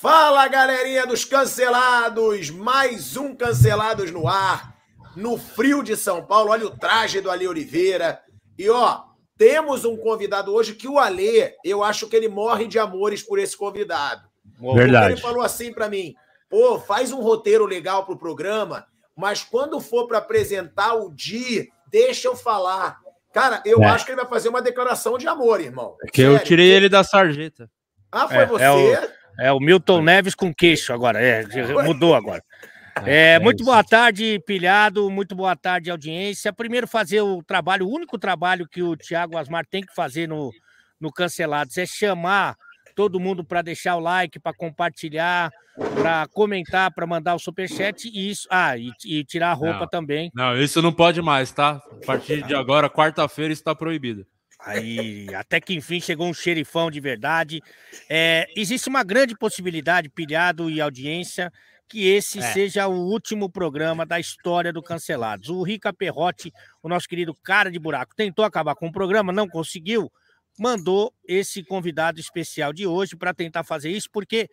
Fala, galerinha dos cancelados! Mais um Cancelados no ar, no frio de São Paulo. Olha o traje do Ale Oliveira. E ó, temos um convidado hoje que o Ale, eu acho que ele morre de amores por esse convidado. Verdade. Ele falou assim para mim: pô, faz um roteiro legal pro programa, mas quando for para apresentar o Di, deixa eu falar. Cara, eu É. acho que ele vai fazer uma declaração de amor, irmão. É que eu Sério. tirei ele da sarjeta. Ah, foi É, você? é o- É o Milton Neves com queixo agora. É, mudou agora. É, muito boa tarde, pilhado. Muito boa tarde, audiência. Primeiro, fazer o trabalho, o único trabalho que o Thiago Asmar tem que fazer no, no Cancelados é chamar todo mundo para deixar o like, para compartilhar, para comentar, para mandar o superchat e isso. Ah, e, e tirar a roupa Não. também. Não, isso não pode mais, tá? A partir de agora, quarta-feira, isso tá proibido. Aí, até que enfim chegou um xerifão de verdade. É, existe uma grande possibilidade, pilhado e audiência, que esse É. seja o último programa da história do Cancelados. O Rica Perrotti, o nosso querido cara de buraco, tentou acabar com o programa, não conseguiu, mandou esse convidado especial de hoje para tentar fazer isso, porque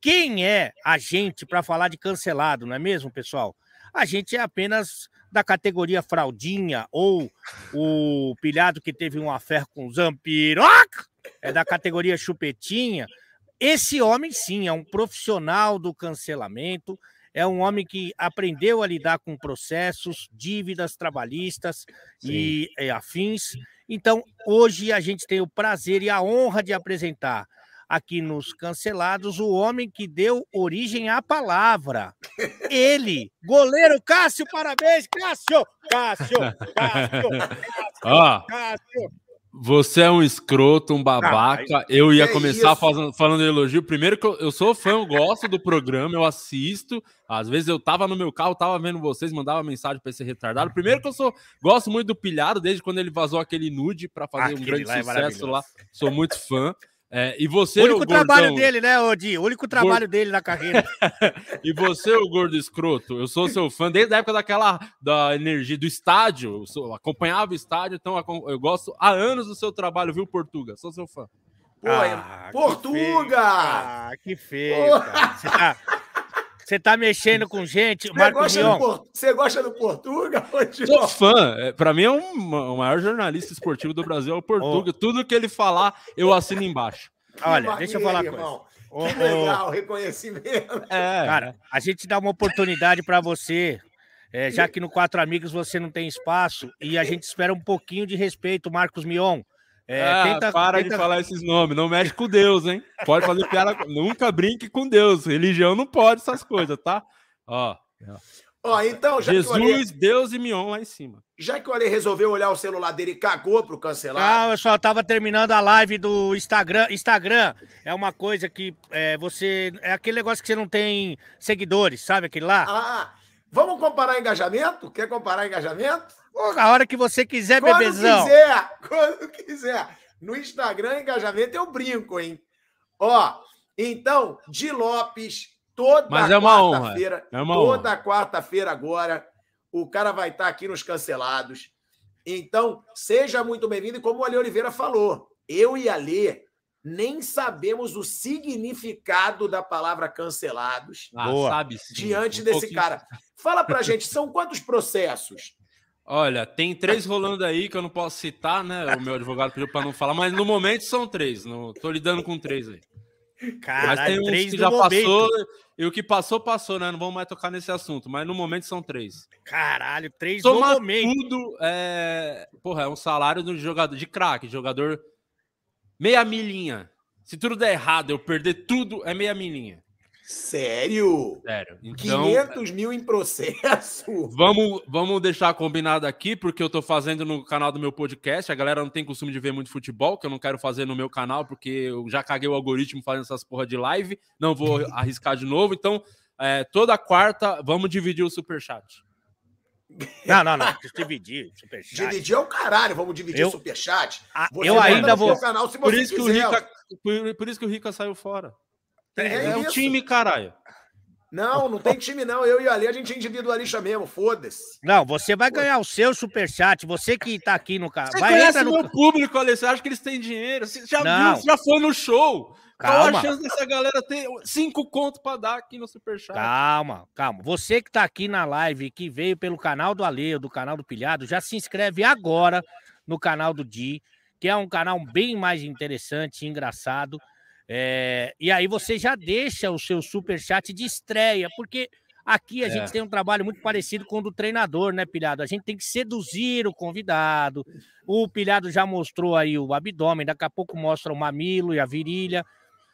quem é a gente para falar de cancelado, não é mesmo, pessoal? A gente é apenas da categoria fraldinha ou o pilhado que teve um affair com Zampiroca é da categoria chupetinha. Esse homem, sim, é um profissional do cancelamento, é um homem que aprendeu a lidar com processos, dívidas trabalhistas e, e afins. Então, hoje a gente tem o prazer e a honra de apresentar aqui nos Cancelados o homem que deu origem à palavra. Ele, goleiro Cássio, parabéns, Cássio! Cássio! Cássio! Ó, Cássio! você é um escroto, um babaca. eu ia que começar isso? falando, falando elogio. Primeiro que eu, eu sou fã, eu gosto do programa, eu assisto. Às vezes eu tava no meu carro, tava vendo vocês, mandava mensagem pra esse retardado. Primeiro que eu sou, gosto muito do Pilhado, desde quando ele vazou aquele nude pra fazer um Aquele grande lá é sucesso maravilhoso. lá. Sou muito fã. É, e você, O único ô trabalho gordão, dele, né, Odi? O único trabalho dele na carreira. E você, o gordo escroto, eu sou seu fã desde a época daquela da energia do estádio. Eu sou- acompanhava o estádio, então eu gosto há anos do seu trabalho, viu, Portuga? Sou seu fã. Pô, Ah, que Portuga! feio. Ah, que feio, Pô. cara. Você tá, você tá mexendo com gente. Você Marcos gosta, do Por- Você gosta do Portuga? Sou fã. É, Pra mim é um, o maior jornalista esportivo do Brasil, é o Portuga. Tudo que ele falar, eu assino embaixo. olha, deixa eu falar coisa. irmão. Ô, Que ô, legal, reconhecimento. É, Cara, a gente dá uma oportunidade para você, é, já que no Quatro Amigos você não tem espaço, e a gente espera um pouquinho de respeito, Marcos Mion. É, Ah, tenta- para de falar esses nomes. Não mexe com Deus, hein? Pode fazer piada. Nunca brinque com Deus. Religião não pode essas coisas, tá? Ó, Ó, então, já que, o Ale, Jesus, Deus e Mion lá em cima. já que o Ale resolveu olhar o celular dele e cagou pro cancelar, Não, eu só tava terminando a live do Instagram. Instagram é uma coisa que é, você. É aquele negócio que você não tem seguidores, sabe aquele lá? ah, vamos comparar engajamento? Quer comparar engajamento? A hora que você quiser, Quando bebezão. quiser, quando quiser. No Instagram, engajamento, eu brinco, hein? Ó, então, Di Lopes, toda Mas é uma honra, quarta-feira, é uma toda quarta-feira agora, o cara vai estar aqui nos cancelados. Então, seja muito bem-vindo. E como o Ale Oliveira falou, eu e a Lê nem sabemos o significado da palavra cancelados Ah, sabe sim. diante Um desse pouquinho. cara. Fala pra gente, são quantos processos? Olha, tem três rolando aí que eu não posso citar, né? O meu advogado pediu pra não falar, mas no momento são três. Não, tô lidando com três aí. Mas tem Caralho, uns três que no já momento. passou, e o que passou, passou, né? Não vamos mais tocar nesse assunto, mas no momento são três. Caralho, três no Soma momento. tudo, é... Porra, é um salário do jogador de craque, jogador meia milinha. Se tudo der errado, eu perder tudo, é meia milinha. Sério? Sério. Então, 500 mil em processo? Vamos, vamos deixar combinado aqui, porque eu tô fazendo no canal do meu podcast. A galera não tem costume de ver muito futebol, que eu não quero fazer no meu canal, porque eu já caguei o algoritmo fazendo essas porra de live. Não vou arriscar de novo. Então, é, toda quarta, vamos dividir o superchat. Não, não, não. Dividir. Superchat. Dividir é o caralho, vamos dividir Eu- o superchat. Você eu ainda no vou. seu canal se Por você isso, que o. Rica, por, por isso que o Rica saiu fora. É É, um isso. time, caralho. Não, não tem time, não. Eu e ali a gente é individualista mesmo, foda-se. Não, você vai ganhar o seu superchat. Você que tá aqui no canal. Você vai conhece no. meu público, Ale? Você acha que eles têm dinheiro? Você já Não. viu, você já foi no show. Qual Calma. a chance dessa galera ter cinco conto pra dar aqui no Superchat? Calma, calma. Você que tá aqui na live, que veio pelo canal do Ale, do canal do Pilhado, já se inscreve agora no canal do Di, que é um canal bem mais interessante e engraçado. É, e aí você já deixa o seu super chat de estreia, porque aqui a É. gente tem um trabalho muito parecido com o do treinador, né, Pilhado? A gente tem que seduzir o convidado. O Pilhado já mostrou aí o abdômen, daqui a pouco mostra o mamilo e a virilha.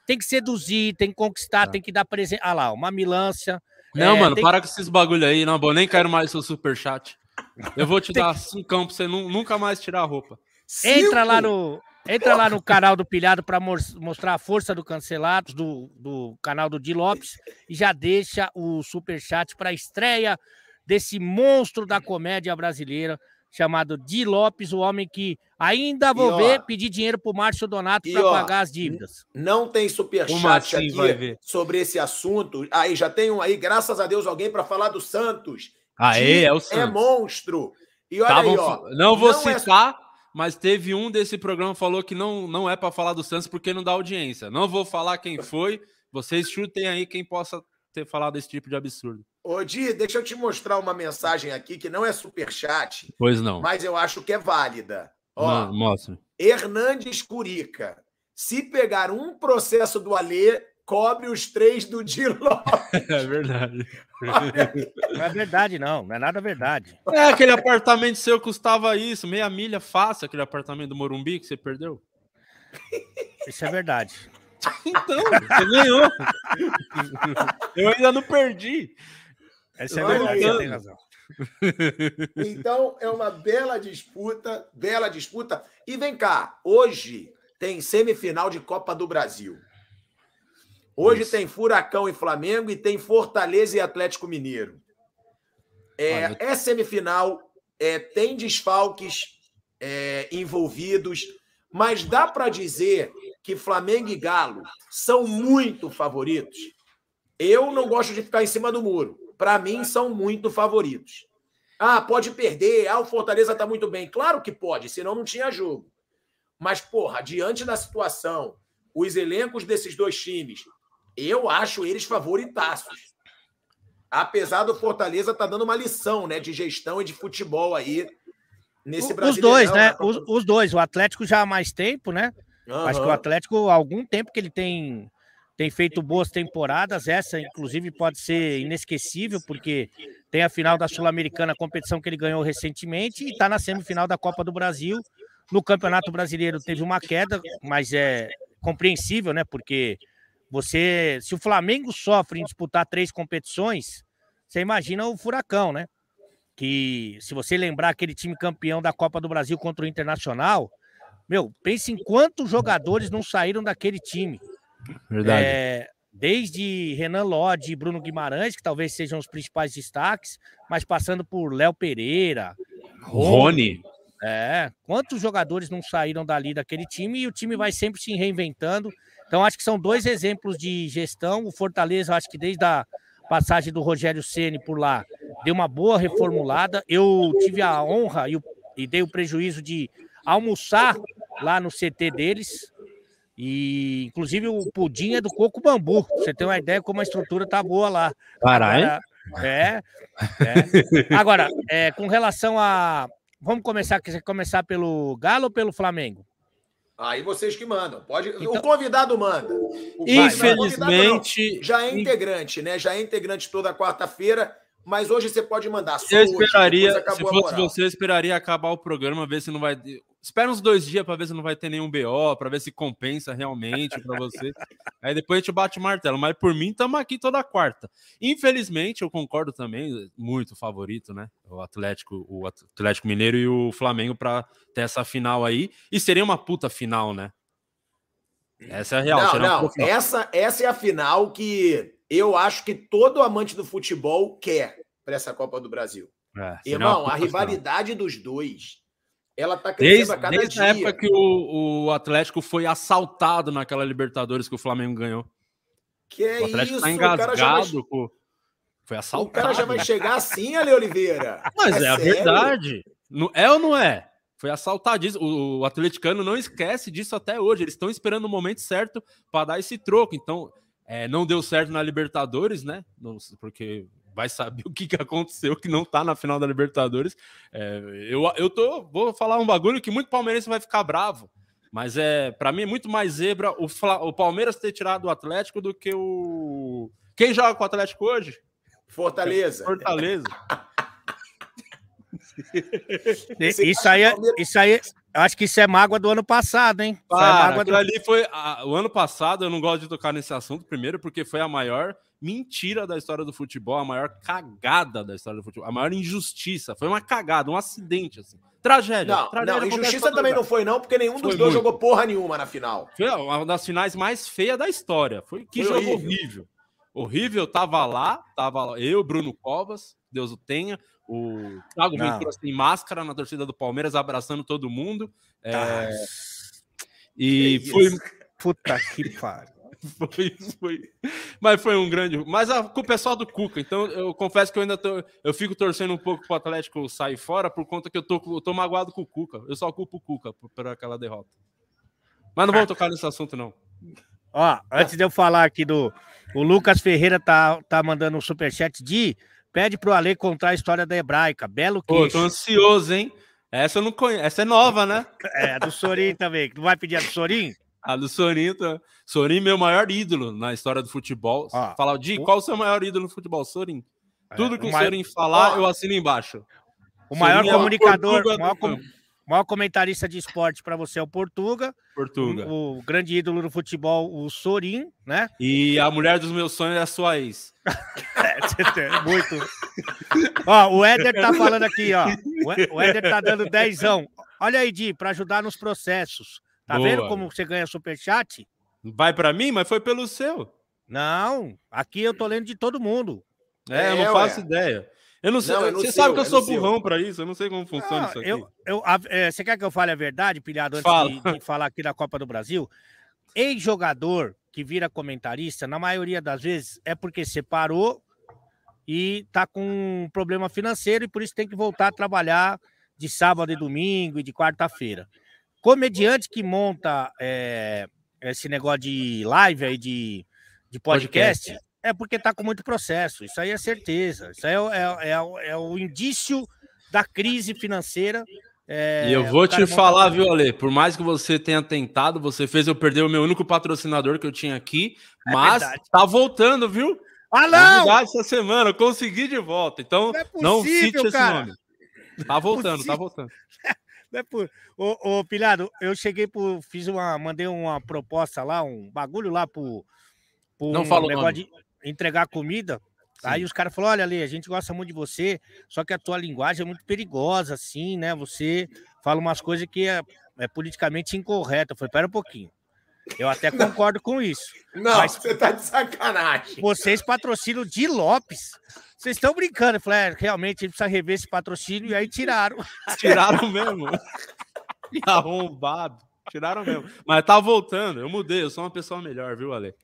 Tem que seduzir, tem que conquistar, tem que dar presente. Ah lá, uma milância. Não, É, mano, para com esses bagulho aí. Não, eu nem quero mais seu Superchat. Eu vou te dar cinco pra você nu- nunca mais tirar a roupa. Entra Cinco? lá no, entra lá no canal do Pilhado para mostrar a força do Cancelados, do, do canal do Di Lopes, e já deixa o super chat para a estreia desse monstro da comédia brasileira chamado Di Lopes, o homem que ainda vou E, ó, ver pedir dinheiro pro Márcio Donato e, para pagar as dívidas. Não tem superchat assim vai aqui ver? sobre esse assunto. Aí já tem um aí, graças a Deus, alguém para falar do Santos. Aê, Di é o É Santos. monstro. E olha Tavam aí, ó. não vou não é- citar, mas teve um desse programa que falou que não, não é pra falar do Santos porque não dá audiência. Não vou falar quem foi. Vocês chutem aí quem possa ter falado esse tipo de absurdo. Ô, Di, deixa eu te mostrar uma mensagem aqui que não é superchat, Pois não. mas eu acho que é válida. Ó, mostra. Hernandes Curica. Se pegar um processo do Alê, cobre os três do Di Lopes. É verdade. Não é verdade, não. Não é nada verdade. É, aquele apartamento seu custava isso, meia milha fácil, aquele apartamento do Morumbi que você perdeu. Isso é verdade. Então, você ganhou. Eu ainda não perdi. Isso é verdade, você tem razão. Então é uma bela disputa, bela disputa. E vem cá, hoje tem semifinal de Copa do Brasil. Hoje Isso. tem Furacão e Flamengo e tem Fortaleza e Atlético Mineiro. É, Olha. é semifinal, é, tem desfalques é, envolvidos, mas dá para dizer que Flamengo e Galo são muito favoritos. Eu não gosto de ficar em cima do muro. Para mim, são muito favoritos. Ah, pode perder. Ah, o Fortaleza está muito bem. Claro que pode, senão não tinha jogo. Mas, porra, diante da situação, os elencos desses dois times, eu acho eles favoritaços. Apesar do Fortaleza estar dando uma lição né, de gestão e de futebol aí nesse Os Brasileirão. dois, né? Copa Os, os dois. O Atlético já há mais tempo, né? Acho que o. Atlético, há algum tempo que ele tem, tem feito boas temporadas. Essa, inclusive, pode ser inesquecível, porque tem a final da Sul-Americana, competição que ele ganhou recentemente, e está na semifinal da Copa do Brasil. No Campeonato Brasileiro teve uma queda, mas é compreensível, né? Porque você, se o Flamengo sofre em disputar três competições, você imagina o Furacão, né? Que se você lembrar aquele time campeão da Copa do Brasil contra o Internacional, meu, pense em quantos jogadores não saíram daquele time. Verdade. É, desde Renan Lodge e Bruno Guimarães, que talvez sejam os principais destaques, mas passando por Léo Pereira, Rony. é, quantos jogadores não saíram dali daquele time e o time vai sempre se reinventando. Então, acho que são dois exemplos de gestão. O Fortaleza, acho que desde a passagem do Rogério Ceni por lá, deu uma boa reformulada. Eu tive a honra e, o- e dei o prejuízo de almoçar lá no CT deles. E, inclusive, o pudim é do Coco Bambu. Você tem uma ideia como a estrutura tá boa lá. Caralho. É, é. Agora, é, com relação a. Vamos começar, quer começar pelo Galo ou pelo Flamengo? Aí vocês que mandam. Pode... Então- O convidado manda. O- vai, mas o convidado. Infelizmente, Já é integrante, né? Já é integrante toda quarta-feira, mas hoje você pode mandar. Só eu hoje, esperaria, depois se fosse você, eu esperaria acabar o programa, ver se não vai. Espera uns dois dias para ver se não vai ter nenhum BO, para ver se compensa realmente para você. Aí depois a gente bate o martelo. Mas por mim, estamos aqui toda quarta. Infelizmente, eu concordo também, muito favorito, né? O Atlético, o Atlético Mineiro e o Flamengo para ter essa final aí. E seria uma puta final, né? Essa é a real. Não, não. Essa, essa é a final que eu acho que todo amante do futebol quer para essa Copa do Brasil. É, Irmão, puta a rivalidade dos dois, ela tá crescendo Desde, a cada desde dia. a época que o, o Atlético foi assaltado naquela Libertadores que o Flamengo ganhou. Que é o Atlético isso, tá o cara já vai- engasgado com, Foi O assaltado. cara já vai chegar assim, Ale Oliveira. Mas é, a sério? verdade. Não- é ou não é? Foi assaltado. Isso- O, o atleticano não esquece disso até hoje. Eles estão esperando o momento certo para dar esse troco. Então, é, não deu certo na Libertadores, né? Não- porque vai saber o que, que aconteceu que não tá na final da Libertadores. É, eu, eu tô, vou falar um bagulho que muito palmeirense vai ficar bravo. Mas é, para mim é muito mais zebra o, Fla- o Palmeiras ter tirado o Atlético do que o quem joga com o Atlético hoje? Fortaleza. Fortaleza. Isso aí, é, isso aí, acho que isso é mágoa do ano passado, hein? Isso é Para, mágoa aquilo do... ali foi. a- o ano passado, eu não gosto de tocar nesse assunto, primeiro, porque foi a maior mentira da história do futebol, a maior cagada da história do futebol, a maior injustiça. Foi uma cagada, um acidente, assim. Tragédia. Não, tragédia não, injustiça também lugar. não foi, não, porque nenhum dos Foi dois muito. jogou porra nenhuma na final. Foi uma das finais mais feias da história. Foi que Foi jogo horrível. horrível. Horrível, tava lá, tava lá, eu, Bruno Covas, Deus o tenha, o Thiago Não. Ventura sem máscara na torcida do Palmeiras, abraçando todo mundo. É, Ah, e foi, isso. Puta que pariu. Foi, foi. Mas foi um grande. Mas a culpa é só do Cuca. Então eu confesso que eu ainda tô. Eu fico torcendo um pouco pro Atlético sair fora por conta que eu tô, eu tô magoado com o Cuca. Eu só culpo o Cuca por, por aquela derrota. Mas não vou tocar nesse assunto, não. Ó, antes de eu falar aqui do. O Lucas Ferreira tá, tá mandando um superchat de. Pede pro Ale contar a história da hebraica. Belo Pô, queixo. tô ansioso, hein? Essa eu não conheço. Essa é nova, né? É, do Sorin também. Tu vai pedir a do Sorin? A do Sorin. Tá... Sorin, meu maior ídolo na história do futebol. Ó, Fala, Di, o- qual o seu maior ídolo no futebol? Sorin. Tudo que o o maior- Sorin falar, eu assino embaixo. O maior Sorin é comunicador, Portuga o maior, com- campo. maior comentarista de esporte para você é o Portuga. Portuga. O, o grande ídolo do futebol, o Sorin, né? E a mulher dos meus sonhos é a sua ex. É, Muito. Ó, o Éder tá falando aqui, ó. O Éder tá dando dezão. Olha aí, Di, para ajudar nos processos. Tá Boa. vendo como você ganha superchat? Vai pra mim, mas foi pelo seu. Não, aqui eu tô lendo de todo mundo. É, eu É, não faço ué. ideia. Eu não sei. Não, é no você seu, sabe que eu é sou burrão pra isso. Eu não sei como funciona Ah, isso aqui. eu, eu, a- é, você quer que eu fale a verdade, pilhado, antes Fala. de, de falar aqui da Copa do Brasil? Ex-jogador que vira comentarista, na maioria das vezes, é porque separou e tá com um problema financeiro e por isso tem que voltar a trabalhar de sábado e domingo e de quarta-feira. Comediante que monta é, esse negócio de live aí, de, de podcast, é porque tá com muito processo. Isso aí é certeza. Isso aí é, o- é, é, é o indício da crise financeira. é, e eu vou te falar, viu, Ale? Por mais que você tenha tentado, você fez eu perder o meu único patrocinador que eu tinha aqui. É Mas verdade. tá voltando, viu? Ah, não! Novidade essa semana, eu consegui de volta. Então, Não é não possível, cite esse cara. nome. Tá voltando, possível. tá voltando. Não é por... ô, ô, Pilhado, eu cheguei pro. Fiz uma. Mandei uma proposta lá, um bagulho lá pro. pro Não fala o negócio nome. de entregar comida. Aí os caras falaram: olha, Ale, a gente gosta muito de você, só que a tua linguagem é muito perigosa, assim, né? Você fala umas coisas que é, é politicamente incorreta. Eu falei, pera um pouquinho. Eu até concordo com isso. Não, Mas- você tá de sacanagem. Vocês patrocinam de Lopes. Vocês estão brincando. Eu falei, é, realmente, a gente precisa rever esse patrocínio, e aí tiraram. Tiraram mesmo. Arrombado. Tiraram mesmo. Mas tá voltando. Eu mudei, eu sou uma pessoa melhor, viu, Ale?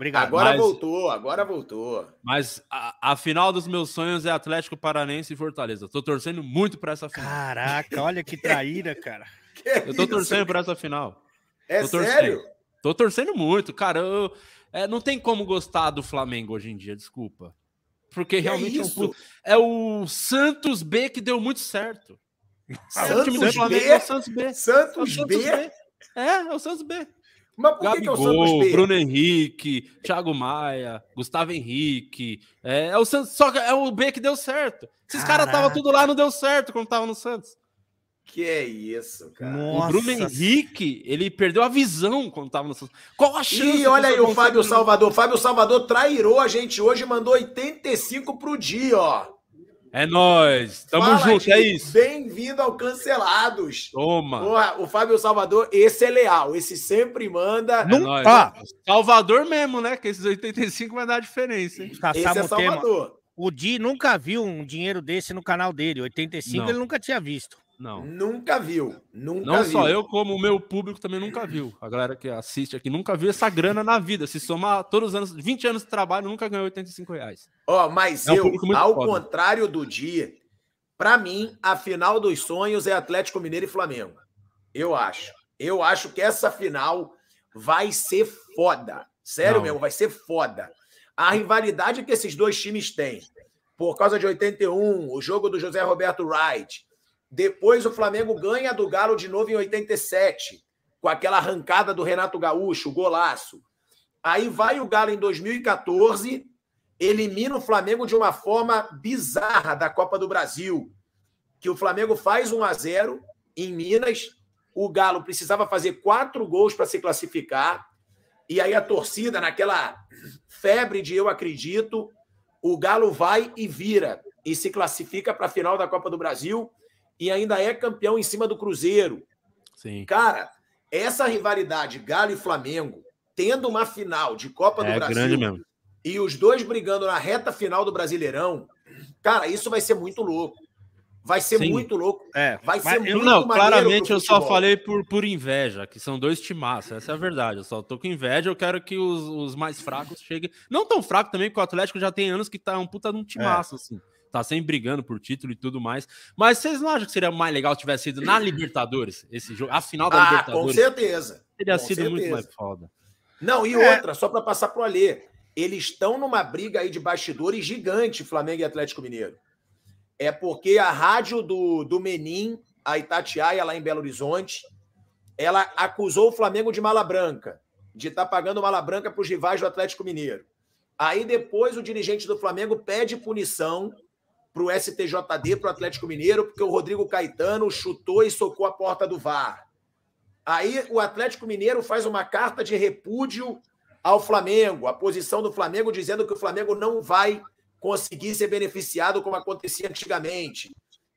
Obrigado. Agora mas- voltou, agora voltou. Mas a, a final dos meus sonhos é Atlético Paranense e Fortaleza. Tô torcendo muito pra essa final. Caraca, olha que traíra, cara. Que Eu tô isso, torcendo por essa final. É tô torcendo. sério? Tô torcendo muito, cara. Eu- é, não tem como gostar do Flamengo hoje em dia, desculpa. Porque Que realmente é, um é o Santos B que deu muito certo. É, o time do Santos Flamengo B? é o Santos B. É o Santos Santos B? B. É, é o Santos B. Mas por que, que é o Santos Gabigol, B? Bruno Henrique, Thiago Maia, Gustavo Henrique. É, é o Santos, só que é o B que deu certo. Esses caras estavam tudo lá, não deu certo quando tava no Santos. Que é isso, cara? o Bruno Henrique, ele perdeu a visão quando tava no Santos. Qual a chance? E olha aí o Fábio? Salvador. Fábio Salvador trairou a gente hoje, mandou 85 pro dia, ó. É nóis. Tamo Fala, junto, Gil. é isso. Bem-vindo ao Cancelados. Toma. Porra, o Fábio Salvador, esse é leal. Esse sempre manda. É ó. Salvador mesmo, né? Que esses 85 vai dar diferença, hein? Esse Caçamos é o tema. Salvador. O Di nunca viu um dinheiro desse no canal dele. 85 Não. ele nunca tinha visto. Não. Nunca viu. Nunca Não viu. só eu, como o meu público também nunca viu. A galera que assiste aqui nunca viu essa grana na vida. Se somar todos os anos, 20 anos de trabalho, nunca ganhou 85 reais. Ó, mas É um eu, ao foda. contrário do dia, pra mim, a final dos sonhos é Atlético Mineiro e Flamengo. Eu acho. Eu acho que essa final vai ser foda. Sério Não. mesmo, vai ser foda. A rivalidade que esses dois times têm, por causa de 81, o jogo do José Roberto Wright. Depois o Flamengo ganha do Galo de novo em 87, com aquela arrancada do Renato Gaúcho, golaço. Aí vai o Galo em 2014, elimina o Flamengo de uma forma bizarra da Copa do Brasil, que o Flamengo faz 1 a 0 em Minas, o Galo precisava fazer quatro gols para se classificar, e aí a torcida, naquela febre de eu acredito, o Galo vai e vira e se classifica para a final da Copa do Brasil e ainda é campeão em cima do Cruzeiro. Sim. Cara, essa rivalidade Galo e Flamengo, tendo uma final de Copa do É Brasil grande mesmo. e os dois brigando na reta final do Brasileirão, cara, isso vai ser muito louco. Vai ser Sim. muito louco. É, Vai ser eu- muito Não, claramente eu só falei por, por inveja, que são dois timaços. Essa é a verdade. Eu só tô com inveja, eu quero que os, os mais fracos cheguem. Não tão fraco também, porque o Atlético já tem anos que tá um puta de um timaço, assim. Tá sempre brigando por título e tudo mais. Mas vocês não acham que seria mais legal se tivesse sido na Libertadores, esse jogo? A final da Ah, com Libertadores certeza. teria com sido muito certeza. mais foda. Não, e É. outra, só para passar pro Alê. Eles estão numa briga aí de bastidores gigante, Flamengo e Atlético Mineiro. É porque a rádio do, do Menin, a Itatiaia, lá em Belo Horizonte, ela acusou o Flamengo de mala branca, de estar pagando mala branca para os rivais do Atlético Mineiro. Aí depois o dirigente do Flamengo pede punição para o STJD, para o Atlético Mineiro, porque o Rodrigo Caetano chutou e socou a porta do VAR. Aí o Atlético Mineiro faz uma carta de repúdio ao Flamengo, a posição do Flamengo dizendo que o Flamengo não vai conseguir ser beneficiado como acontecia antigamente.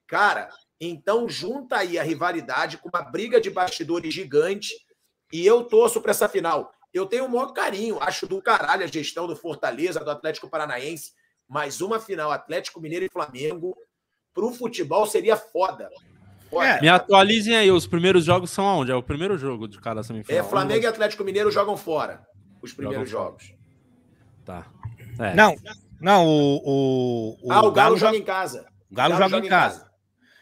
Cara, então junta aí a rivalidade com uma briga de bastidores gigante e eu torço para essa final. Eu tenho o maior carinho, acho do caralho a gestão do Fortaleza, do Atlético Paranaense, mas uma final Atlético Mineiro e Flamengo pro futebol seria foda. Foda. É, Me atualizem aí, os primeiros jogos são aonde? É o primeiro jogo de cada semifinal. É, Flamengo e Atlético Mineiro jogam fora os primeiros Jogam jogos. Tá. É. Não, não, o, o, o ah, o Galo, Galo joga joga, em casa. o Galo joga em casa.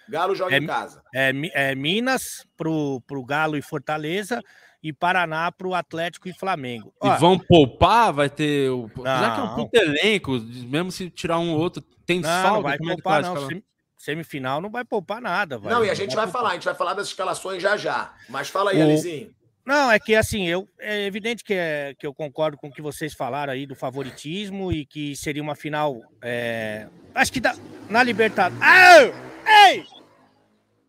Galo joga É- em casa. É, é Minas pro, pro Galo e Fortaleza e Paraná pro Atlético e Flamengo. E vão poupar, vai ter. O... Já que é um puto elenco, mesmo se tirar um ou outro, tem não, saldo. não vai como é que poupar, não. Sem- Semifinal não vai poupar nada. vai- não, e a gente vai poupar. falar, a gente vai falar das escalações já já. Mas fala aí, O- Alizinho. Não, é que assim, eu, é evidente que, é, que eu concordo com o que vocês falaram aí do favoritismo e que seria uma final. é, acho que da, na Libertadores. Ah! Ei!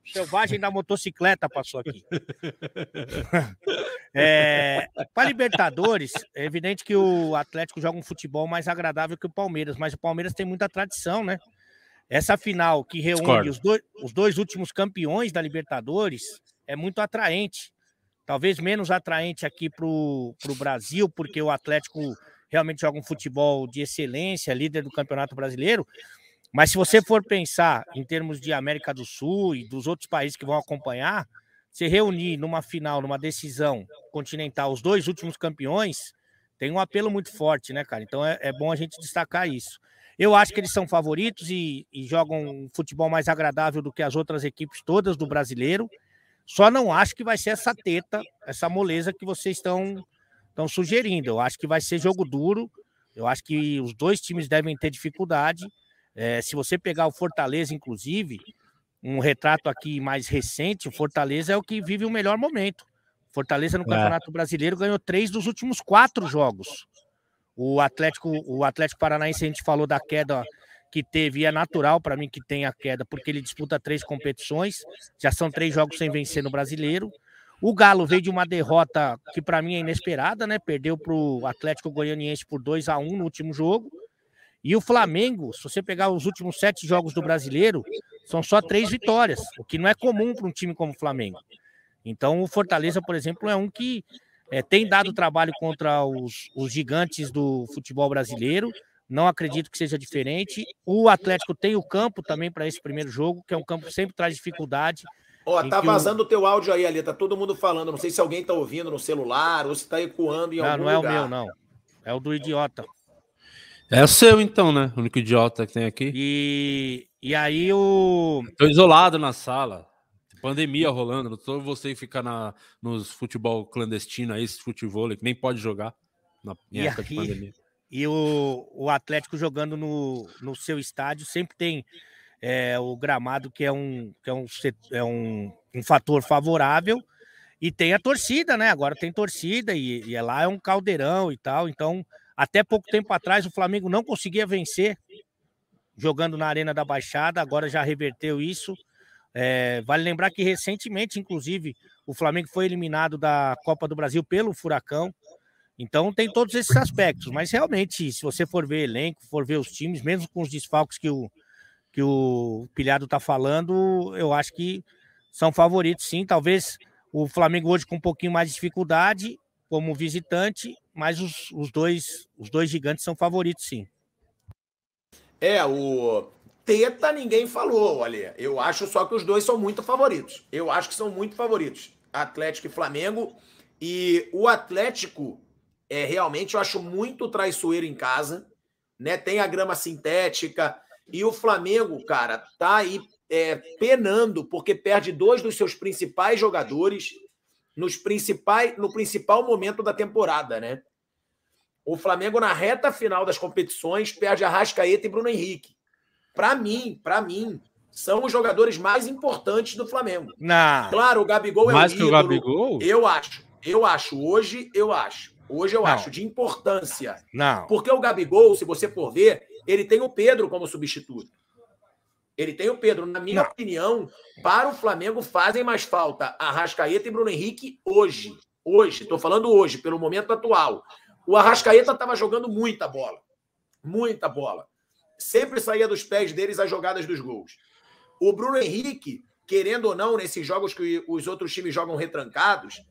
Selvagem da motocicleta passou aqui. é, Para Libertadores, é evidente que o Atlético joga um futebol mais agradável que o Palmeiras, mas o Palmeiras tem muita tradição, né? Essa final que reúne os dois, os dois últimos campeões da Libertadores é muito atraente talvez menos atraente aqui para o Brasil, porque o Atlético realmente joga um futebol de excelência, líder do Campeonato Brasileiro. Mas se você for pensar em termos de América do Sul e dos outros países que vão acompanhar, se reunir numa final, numa decisão continental, os dois últimos campeões, tem um apelo muito forte, né, cara? Então é, é bom a gente destacar isso. Eu acho que eles são favoritos e, e jogam um futebol mais agradável do que as outras equipes todas do brasileiro. Só não acho que vai ser essa teta, essa moleza que vocês estão estão sugerindo. Eu acho que vai ser jogo duro. Eu acho que os dois times devem ter dificuldade. É, se você pegar o Fortaleza, inclusive, um retrato aqui mais recente, o Fortaleza é o que vive o melhor momento. Fortaleza no É. Campeonato Brasileiro ganhou três dos últimos quatro jogos. O Atlético, o Atlético Paranaense, a gente falou da queda que teve, e é natural para mim que tenha queda, porque ele disputa três competições, já são três jogos sem vencer no brasileiro. O Galo veio de uma derrota que para mim é inesperada, né? Perdeu para o Atlético Goianiense por 2 a 1 no último jogo. E o Flamengo, se você pegar os últimos sete jogos do brasileiro, são só três vitórias, o que não é comum para um time como o Flamengo. Então o Fortaleza, por exemplo, é um que é, tem dado trabalho contra os, os gigantes do futebol brasileiro. Não acredito que seja diferente. O Atlético tem o campo também para esse primeiro jogo, que é um campo que sempre traz dificuldade. Ó, tá vazando o... o teu áudio aí, ali, tá todo mundo falando. Não sei se alguém tá ouvindo no celular ou se tá ecoando em não, algum lugar. Não, não é o meu, não. É o do idiota. É o seu, então, né? O único idiota que tem aqui. E, e aí o. Tô isolado na sala. Pandemia rolando. Não tô você que fica na, nos futebol clandestino aí, esse futebol que nem pode jogar na e época aí, de pandemia. E o, o Atlético jogando no, no seu estádio sempre tem é, o gramado que é um, que é um, é um, um fator favorável. E tem a torcida, né? Agora tem torcida e, e lá é um caldeirão e tal. Então, até pouco tempo atrás, o Flamengo não conseguia vencer jogando na Arena da Baixada, agora já reverteu isso. É, vale lembrar que recentemente, inclusive, o Flamengo foi eliminado da Copa do Brasil pelo Furacão. Então tem todos esses aspectos, mas realmente, se você for ver elenco, for ver os times, mesmo com os desfalques que o, que o Pilhado está falando, eu acho que são favoritos sim. Talvez o Flamengo hoje com um pouquinho mais de dificuldade como visitante, mas os, os, dois, os dois gigantes são favoritos sim. É, o Teta ninguém falou, olha. Eu acho só que os dois são muito favoritos. Eu acho que são muito favoritos. Atlético e Flamengo. E o Atlético, é realmente, eu acho muito traiçoeiro em casa. Né? Tem a grama sintética. E o Flamengo, cara, tá aí é, penando porque perde dois dos seus principais jogadores nos principais, no principal momento da temporada, né? O Flamengo, na reta final das competições, perde a Rascaeta e Bruno Henrique. Para mim, para mim, são os jogadores mais importantes do Flamengo. Não. Claro, o Gabigol é mais o que o Gabigol? Eu acho. Eu acho. Hoje, eu acho. Hoje eu Não. acho de importância. Não. Porque o Gabigol, se você for ver, ele tem o Pedro como substituto. Ele tem o Pedro. Na minha Não. opinião, para o Flamengo fazem mais falta a Rascaeta e Bruno Henrique hoje. Hoje, estou falando hoje, pelo momento atual. O Arrascaeta estava jogando muita bola. Muita bola. Sempre saía dos pés deles as jogadas dos gols. O Bruno Henrique, querendo ou não, nesses jogos que os outros times jogam retrancados,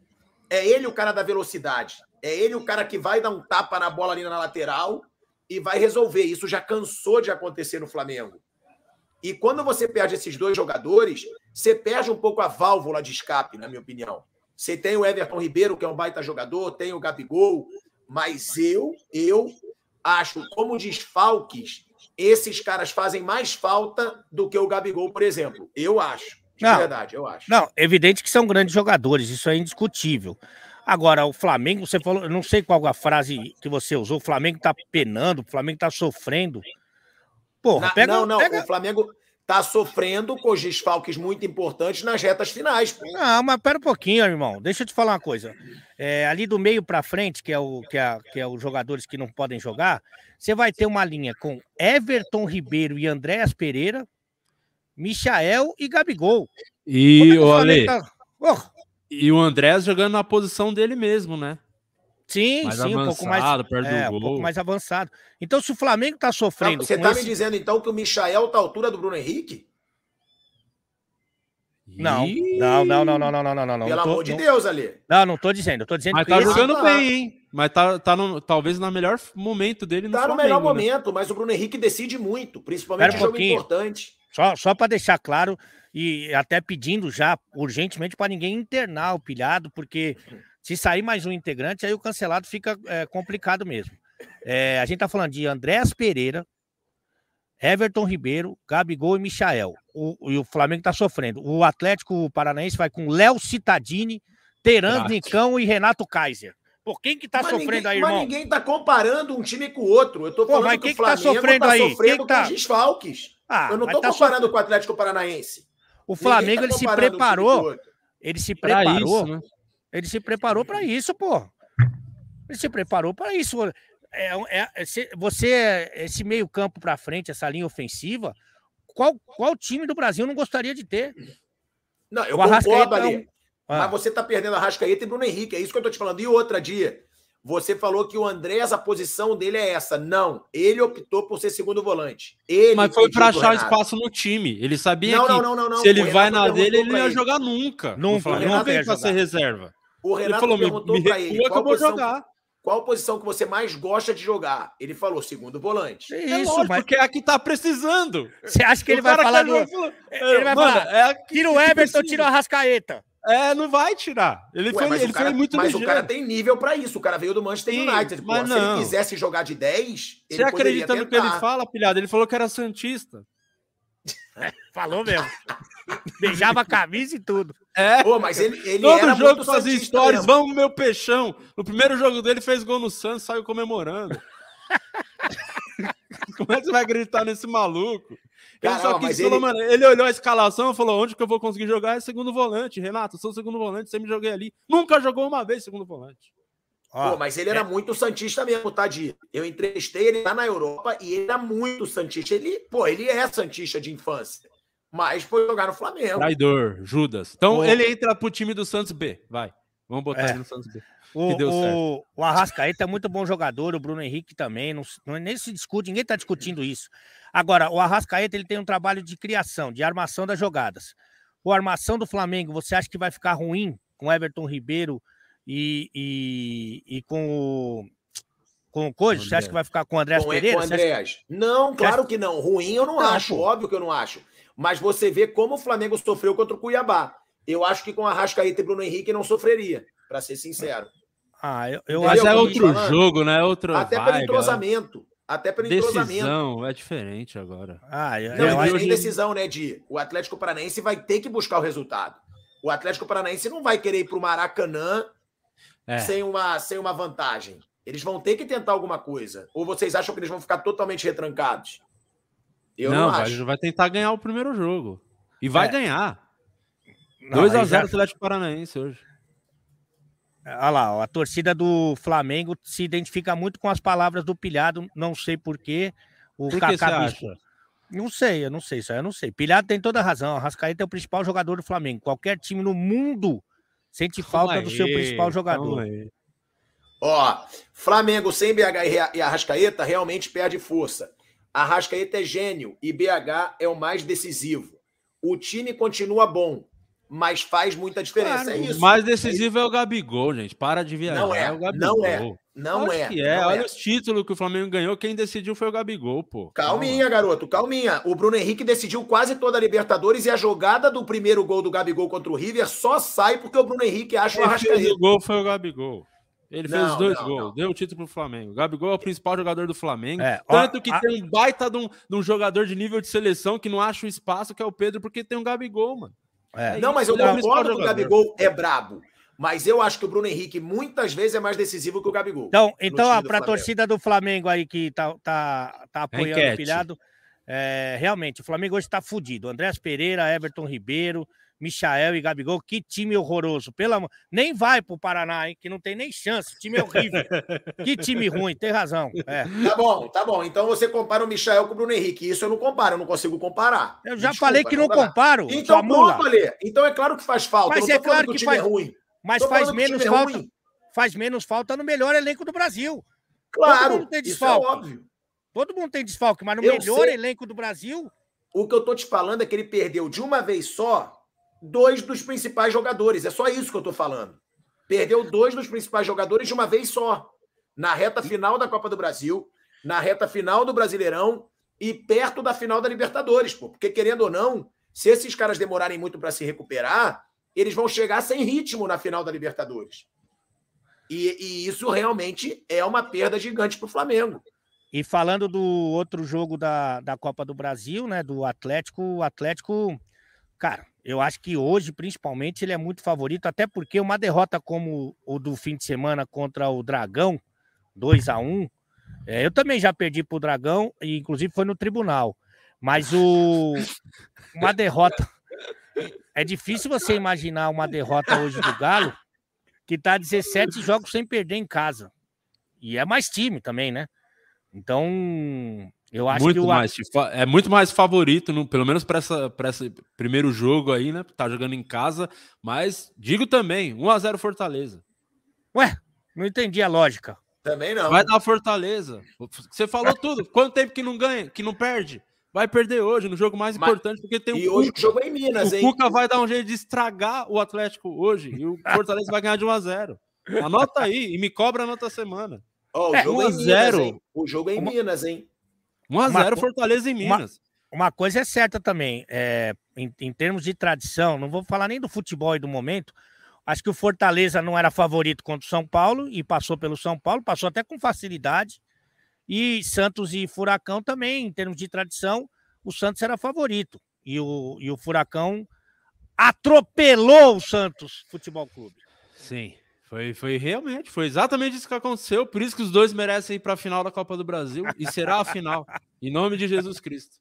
é ele o cara da velocidade. É ele o cara que vai dar um tapa na bola ali na lateral e vai resolver. Isso já cansou de acontecer no Flamengo. E quando você perde esses dois jogadores, você perde um pouco a válvula de escape, na minha opinião. Você tem o Everton Ribeiro, que é um baita jogador, tem o Gabigol, mas eu, eu acho, como desfalques, esses caras fazem mais falta do que o Gabigol, por exemplo. Eu acho. De não, verdade, eu acho. Não, evidente que são grandes jogadores, isso é indiscutível. Agora, o Flamengo, você falou, eu não sei qual a frase que você usou, o Flamengo tá penando, o Flamengo tá sofrendo. Porra, Na, pega, não, não, pega... o Flamengo, tá sofrendo com os desfalques muito importantes nas retas finais. Não, mas pera um pouquinho, irmão. Deixa eu te falar uma coisa. É, ali do meio para frente, que é, o, que, é, que é os jogadores que não podem jogar, você vai ter uma linha com Everton Ribeiro e Andréas Pereira, Michael e Gabigol. E, é olha, tá... oh. e o Andrés jogando na posição dele mesmo, né? Sim, mais sim, avançado, um pouco mais perto é, do gol. um pouco mais avançado. Então, se o Flamengo está sofrendo. Você está esse... me dizendo então que o Michael está à altura do Bruno Henrique? Não, não, não, não, não, não, não, não, não. Pelo tô, amor de Deus, ali. Não, não tô dizendo. Eu tô dizendo mas que tá jogando tá... bem, hein? Mas tá, tá no, talvez no melhor momento dele no Tá Flamengo, no melhor né? momento, mas o Bruno Henrique decide muito, principalmente um jogo importante. Só, só para deixar claro e até pedindo já urgentemente para ninguém internar o pilhado, porque se sair mais um integrante, aí o cancelado fica é, complicado mesmo. É, a gente tá falando de Andréas Pereira, Everton Ribeiro, Gabigol e Michael. O, e o Flamengo tá sofrendo. O Atlético Paranaense vai com Léo Citadini, Teran Nicão e Renato Kaiser. Por quem que tá mas sofrendo ninguém, aí, irmão? Mas ninguém tá comparando um time com o outro. Eu tô falando Pô, mas quem que, o Flamengo tá sofrendo tá aí? sofrendo quem tá... com os desfalques. Ah, eu não tô tá comparando so... com o Atlético Paranaense. O Flamengo tá ele se preparou. Um ele se preparou. Isso, né? Ele se preparou para isso, pô. Ele se preparou para isso. É, é, é, você, esse meio campo para frente, essa linha ofensiva, qual, qual time do Brasil não gostaria de ter? Não, eu o concordo ali. É um... ah. Mas você tá perdendo a Rascaeta e Bruno Henrique. É isso que eu tô te falando. E outra, dia, você falou que o Andrés, a posição dele é essa. Não, ele optou por ser segundo volante. Ele Mas foi para achar espaço no time. Ele sabia não, que não, não, se ele vai na dele, ele não ia jogar nunca. Nunca, não veio para ser reserva. O Renato ele falou, perguntou para ele. Qual posição, jogar. qual posição que você mais gosta de jogar? Ele falou segundo volante. É isso, lógico, mas... porque é a que tá precisando. Você acha que ele vai falar do... Ele vai Mano, falar, é tira o Everton, tira o Arrascaeta. É, não vai tirar. Ele Ué, foi, ele cara, foi muito Mas ligeiro. o cara tem nível para isso. O cara veio do Manchester Sim, United. Pô, se ele quisesse jogar de 10, Você acredita no que ele fala, pilhado? Ele falou que era Santista. É, falou mesmo. Beijava a camisa e tudo. É. Pô, mas ele, ele Todo era jogo fazia histórias. Vamos, meu peixão. No primeiro jogo dele, fez gol no Santos, saiu comemorando. Como é que você vai gritar nesse maluco? Ele só quis ele... mano, ele olhou a escalação e falou: onde que eu vou conseguir jogar? É segundo volante, Renato. Sou segundo volante, sempre joguei ali. Nunca jogou uma vez segundo volante. Pô, mas ele era é... muito Santista mesmo, Tadi. Eu entrevistei ele lá na Europa e ele era muito Santista. Ele, pô, ele é Santista de infância. Mas foi jogar no Flamengo. Traidor, Judas. Então pô. ele entra pro time do Santos B. Vai. Vamos botar é. ele no Santos B. O, o, o Arrascaeta é muito bom jogador, o Bruno Henrique também. Não, não, nem se discute, ninguém está discutindo isso. Agora, o Arrascaeta ele tem um trabalho de criação, de armação das jogadas. O armação do Flamengo, você acha que vai ficar ruim com Everton Ribeiro e, e, e com o. Com o Coisa? Você acha que vai ficar com o André Pereira? Com o Andréas. Que... Não, claro que não. Ruim eu não, não acho, pô. óbvio que eu não acho. Mas você vê como o Flamengo sofreu contra o Cuiabá. Eu acho que com a Rascaeta e Bruno Henrique não sofreria, para ser sincero. Ah, eu, eu Mas é outro jogo, né? Outro Até vibe, pelo é. entrosamento. Até pelo decisão entrosamento. é diferente agora. Ah, eu, não, eu não tem decisão, né, de o Atlético Paranaense vai ter que buscar o resultado. O Atlético Paranaense não vai querer ir para o Maracanã é. sem, uma, sem uma vantagem. Eles vão ter que tentar alguma coisa. Ou vocês acham que eles vão ficar totalmente retrancados? Eu não, não vai, acho. vai tentar ganhar o primeiro jogo. E vai é. ganhar. 2x0 já... Atlético Paranaense hoje. Olha lá, a torcida do Flamengo se identifica muito com as palavras do Pilhado, não sei porquê. O Por que acha? Não sei, eu não sei, isso aí eu não sei. Pilhado tem toda a razão. A Rascaeta é o principal jogador do Flamengo. Qualquer time no mundo sente falta aí, do seu principal jogador. Ó, Flamengo sem BH e Arrascaeta realmente perde força. Arrascaeta é gênio e BH é o mais decisivo. O time continua bom, mas faz muita diferença. Claro, é isso. O mais decisivo é, é, o Gabigol, gente. Para de viajar. Não é. é o Gabigol. Não é. Não Acho é. Que é. Olha é. os títulos que o Flamengo ganhou. Quem decidiu foi o Gabigol, pô. Calminha, Calma. garoto. Calminha. O Bruno Henrique decidiu quase toda a Libertadores e a jogada do primeiro gol do Gabigol contra o River só sai porque o Bruno Henrique acha o Arrascaeta. O gol foi o Gabigol. Ele não, fez os dois não, gols, não. deu o título pro Flamengo. O Gabigol é o principal jogador do Flamengo. É, tanto que a... tem um baita de um, de um, jogador de nível de seleção que não acha o espaço, que é o Pedro, porque tem um Gabigol, mano. É. Não, mas eu é concordo que o Gabigol é brabo. Mas eu acho que o Bruno Henrique muitas vezes é mais decisivo que o Gabigol. Então, então para a torcida do Flamengo aí que tá, tá, tá apoiando Enquete. o pilhado, é, realmente, o Flamengo hoje está fudido. Andrés Pereira, Everton Ribeiro, Michael e Gabigol, que time horroroso. Pelo amor... Nem vai pro Paraná, hein? Que não tem nem chance. O time é horrível. que time ruim, tem razão. É. Tá bom, tá bom. Então você compara o Michael com o Bruno Henrique. Isso eu não comparo, eu não consigo comparar. Eu já Desculpa, falei que não, não comparo. Então, pronto, Ale. Então é claro que faz falta. Mas é claro que, que faz. É ruim. Mas faz menos é falta. Faz menos falta no melhor elenco do Brasil. Claro, Todo mundo tem desfalque. isso é óbvio. Todo mundo tem desfalque, mas no eu melhor sei. elenco do Brasil. O que eu tô te falando é que ele perdeu de uma vez só dois dos principais jogadores. É só isso que eu estou falando. Perdeu dois dos principais jogadores de uma vez só. Na reta final da Copa do Brasil, na reta final do Brasileirão e perto da final da Libertadores, pô. Porque, querendo ou não, se esses caras demorarem muito para se recuperar, eles vão chegar sem ritmo na final da Libertadores. E, e isso realmente é uma perda gigante para o Flamengo. E falando do outro jogo da, da Copa do Brasil, né? Do Atlético, o Atlético, cara, eu acho que hoje, principalmente, ele é muito favorito, até porque uma derrota como o do fim de semana contra o Dragão, 2 a 1 é, eu também já perdi para o Dragão, e inclusive foi no tribunal. Mas o uma derrota. É difícil você imaginar uma derrota hoje do Galo, que está 17 jogos sem perder em casa. E é mais time também, né? Então, eu acho muito que o mais, é muito mais favorito, no, pelo menos para esse primeiro jogo aí, né? Tá jogando em casa, mas digo também, 1 a 0 Fortaleza. Ué, não entendi a lógica. Também não. Vai dar Fortaleza. Você falou tudo. Quanto tempo que não ganha, que não perde? Vai perder hoje, no jogo mais importante, porque tem um. E hoje o jogo é em Minas, o hein? O Cuca vai dar um jeito de estragar o Atlético hoje e o Fortaleza vai ganhar de 1 a 0 Anota aí e me cobra na outra semana. Ó, o É, jogo 1 é em Minas, 0. hein? O jogo é em Minas, hein? 1x0 Uma- Fortaleza em uma- Minas. Uma coisa é certa também, é, em, em termos de tradição, não vou falar nem do futebol e do momento. Acho que o Fortaleza não era favorito contra o São Paulo e passou pelo São Paulo, passou até com facilidade. E Santos e Furacão também, em termos de tradição, o Santos era favorito. E o, e o Furacão atropelou o Santos Futebol Clube. Sim. Foi, foi realmente, foi exatamente isso que aconteceu. Por isso que os dois merecem ir para a final da Copa do Brasil. E será a final. em nome de Jesus Cristo.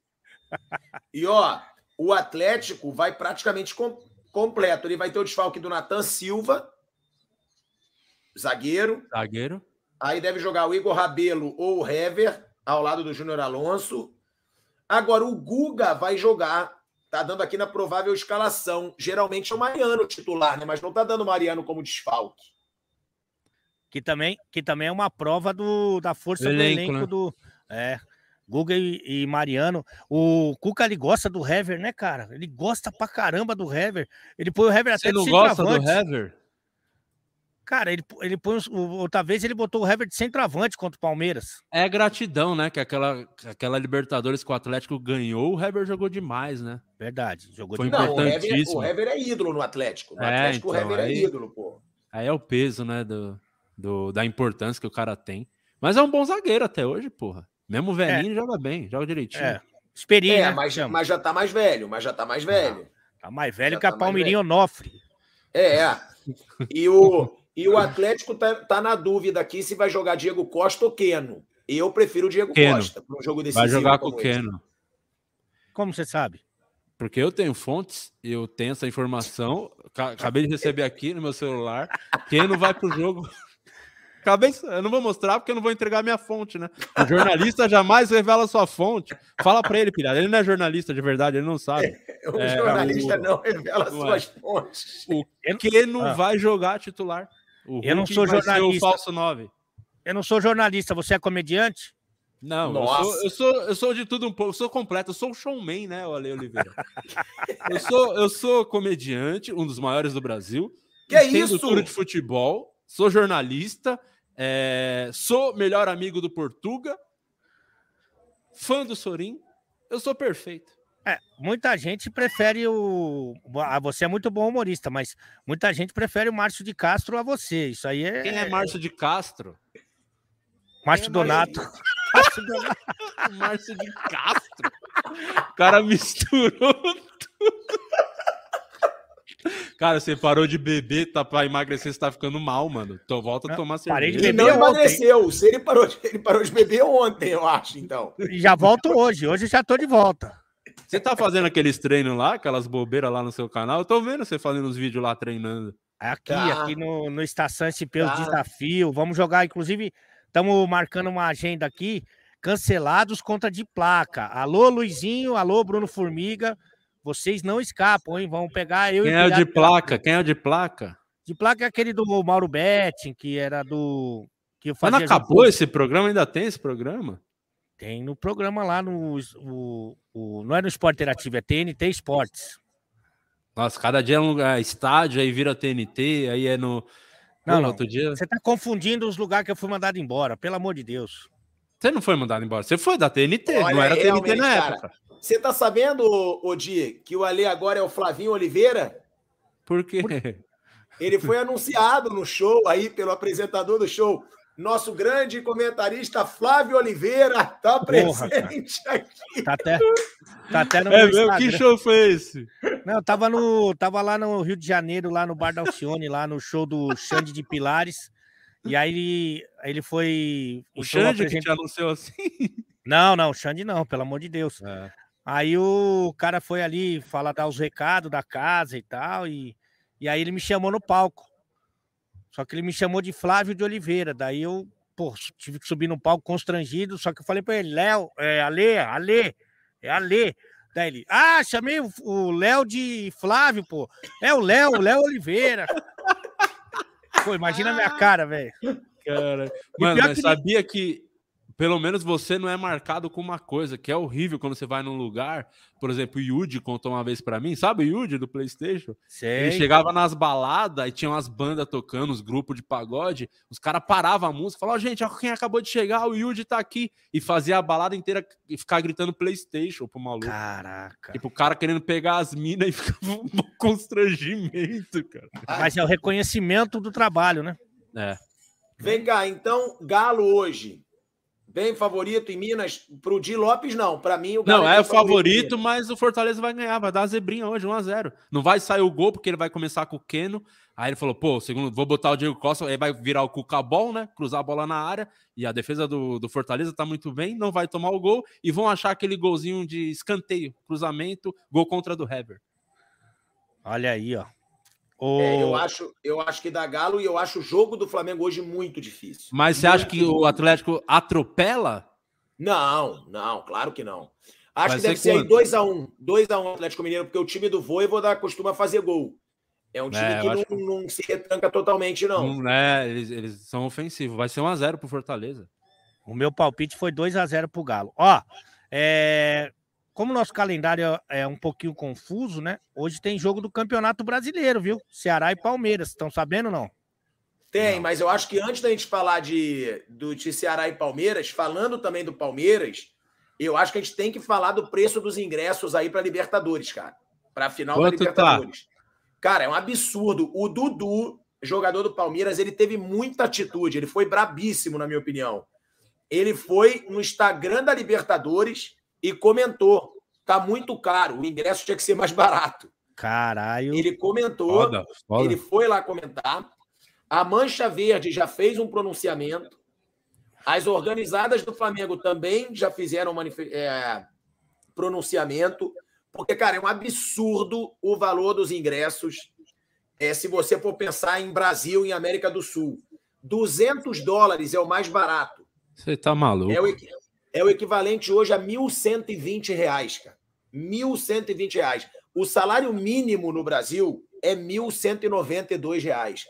E ó, o Atlético vai praticamente com- completo. Ele vai ter o desfalque do Natan Silva, zagueiro. Zagueiro. Aí deve jogar o Igor Rabelo ou o Hever, ao lado do Júnior Alonso. Agora, o Guga vai jogar. Tá dando aqui na provável escalação. Geralmente é o Mariano titular, né? Mas não tá dando o Mariano como desfalque. Que também, que também é uma prova do, da força Do do elenco, elenco né? do. É. Guga e, e Mariano. O Cuca ele gosta do Hever, né, cara? Ele gosta pra caramba do Hever. Ele põe o Hever até Você não de gosta do centroavante. Hever? Cara, ele, ele põe. o- Outra vez ele botou o Hever de centroavante contra o Palmeiras. É gratidão, né? Que aquela, aquela Libertadores que o Atlético ganhou, o Heber jogou demais, né? Verdade. Jogou Foi de Não, o Hever, Importantíssimo. o Hever é ídolo no Atlético. No É, Atlético, o então, Hever aí- é ídolo, pô. Aí é o peso, né? Do, do- da importância que o cara tem. Mas é um bom zagueiro até hoje, porra. Mesmo velhinho, joga bem, joga direitinho. É. Experiência, É, né, mas, chama. mas já tá mais velho, mas já tá mais velho. Tá mais velho já que a tá mais Palmeirinha Onofre. É, é. E o, e o Atlético tá, tá na dúvida aqui se vai jogar Diego Costa ou Keno. Eu prefiro o Diego Keno. Costa para um jogo decisivo. Vai jogar com o. Keno. Como você sabe? Porque eu tenho fontes, eu tenho essa informação. ca- Acabei de receber aqui no meu celular. Keno vai pro jogo. Acabei, eu não vou mostrar porque eu não vou entregar minha fonte, né? O jornalista jamais revela sua fonte. Fala pra ele, pilhado. Ele não é jornalista de verdade, ele não sabe. O É, jornalista o- não revela não suas fontes. O Keno Ah. vai jogar titular. O Eu não sou jornalista. o falso 9. Eu não sou jornalista, você é comediante? Não, eu sou, eu, sou, eu sou de tudo um pouco, eu sou completo, eu sou um showman, né, o Ale Oliveira? eu, sou, eu sou comediante, um dos maiores do Brasil. Que é isso? tudo de futebol, sou jornalista, é, sou melhor amigo do Portuga, fã do Sorin, eu sou perfeito. É, muita gente prefere o. Você é muito bom humorista, mas muita gente prefere o Márcio de Castro a você. Isso aí é. Quem é Márcio de Castro? Márcio é Donato. Márcio Donato. Márcio de Castro. O cara misturou tudo. Cara, você parou de beber, tá pra emagrecer, você tá ficando mal, mano. Então volta a tomar parei de. Ele beber não ontem. emagreceu. Se ele parou, de, ele parou de beber ontem, eu acho, então. E já volto hoje. Hoje já tô de volta. Você tá fazendo aqueles treinos lá, aquelas bobeiras lá no seu canal? Eu tô vendo você fazendo uns vídeos lá treinando. Aqui, Tá. aqui no, no Estação SP, os Tá. desafios. Vamos jogar, inclusive, estamos marcando uma agenda aqui. Cancelados contra de placa. Alô, Luizinho. Alô, Bruno Formiga. Vocês não escapam, hein? Vamos pegar eu Quem e é o de placa? Quem é o de placa? De placa é aquele do Mauro Betting, que era do. Que eu Mas acabou esse programa? Ainda tem esse programa? Tem no programa lá no. O, o- não é no Esporte Interativo, é TNT Esportes. Nossa, cada dia é um lugar, estádio, aí vira TNT, aí é no. Não, Pô, não. Outro dia. Você tá confundindo os lugares que eu fui mandado embora, pelo amor de Deus. Você não foi mandado embora, você foi da TNT, Olha, não era TNT na cara. época. Você tá sabendo, Odi, que o Ale agora é o Flavinho Oliveira? Por quê? Ele foi anunciado no show aí pelo apresentador do show. Nosso grande comentarista Flávio Oliveira tá Porra, presente aqui. Tá até, tá até no É meu mesmo? Instagram. Que show foi esse? Não, eu tava, no, tava lá no Rio de Janeiro, lá no Bar da Alcione, lá no show do Xande de Pilares. E aí ele, aí ele foi. O Xande que apresent- te anunciou assim? Não, não, Xande não, pelo amor de Deus. É. Aí o cara foi ali falar, dar os recados da casa e tal, e, e aí ele me chamou no palco. Só que ele me chamou de Flávio de Oliveira. Daí eu, pô, tive que subir no palco constrangido, só que eu falei pra ele, Léo, é Ale, Ale, é Ale. Daí ele, ah, chamei o- Léo de Flávio, pô. É o Léo, o Léo Oliveira. Pô, imagina a minha cara, velho. Cara. Mano, que- sabia que. Pelo menos você não é marcado com uma coisa que é horrível quando você vai num lugar. Por exemplo, o Yuji contou uma vez para mim, sabe o Yuji do PlayStation? Sei. Ele chegava nas baladas e tinha umas bandas tocando, os grupos de pagode. Os caras paravam a música, falavam, gente, quem acabou de chegar, o Yuji tá aqui. E fazia a balada inteira e ficar gritando PlayStation pro maluco. Caraca. Tipo, o cara querendo pegar as minas e ficava um constrangimento, cara. Mas é o reconhecimento do trabalho, né? É. Vem cá, então, Galo hoje. Bem favorito em Minas. Pro Di Lopes, não. Para mim, o Galo. Não, é, o favorito, favorito mas o Fortaleza vai ganhar. Vai dar a zebrinha hoje, 1x0. Não vai sair o gol, porque ele vai começar com o Keno. Aí ele falou, pô, segundo, vou botar o Diego Costa, aí vai virar o Cucabol, né? Cruzar a bola na área. E a defesa do, do Fortaleza tá muito bem, não vai tomar o gol. E vão achar aquele golzinho de escanteio, cruzamento, gol contra do Hever. Olha aí, ó. O... É, eu, acho, eu acho que dá Galo e eu acho o jogo do Flamengo hoje muito difícil. Mas você acha que o Atlético atropela? Não, não, claro que não. Acho Vai que deve ser 2x1. 2x1 um, Atlético Mineiro, porque o time do Voivoda costuma fazer gol. É um time é, que não, que... não, se retranca totalmente, não. não é, eles, eles são ofensivos. Vai ser 1x0 pro Fortaleza. O meu palpite foi 2x0 pro Galo. Ó, é, como nosso calendário é um pouquinho confuso, né? Hoje tem jogo do Campeonato Brasileiro, viu? Ceará e Palmeiras. Estão sabendo ou não? Tem, não. mas eu acho que antes da gente falar de, do, de Ceará e Palmeiras, falando também do Palmeiras, eu acho que a gente tem que falar do preço dos ingressos aí para Libertadores, cara. Para a final Quanto da tá? Libertadores. Tá? Cara, é um absurdo. O Dudu, jogador do Palmeiras, ele teve muita atitude. Ele foi brabíssimo, na minha opinião. Ele foi no Instagram da Libertadores e comentou: tá muito caro, o ingresso tinha que ser mais barato. Caralho. Ele comentou, foda, foda. ele foi lá comentar. A Mancha Verde já fez um pronunciamento. As organizadas do Flamengo também já fizeram é, pronunciamento. Porque, cara, é um absurdo o valor dos ingressos. É, se você for pensar em Brasil e América do Sul. 200 dólares é o mais barato. Você tá maluco. É o, é o equivalente hoje a 1.120 reais, cara. 1.120 reais. O salário mínimo no Brasil é 1.192 reais.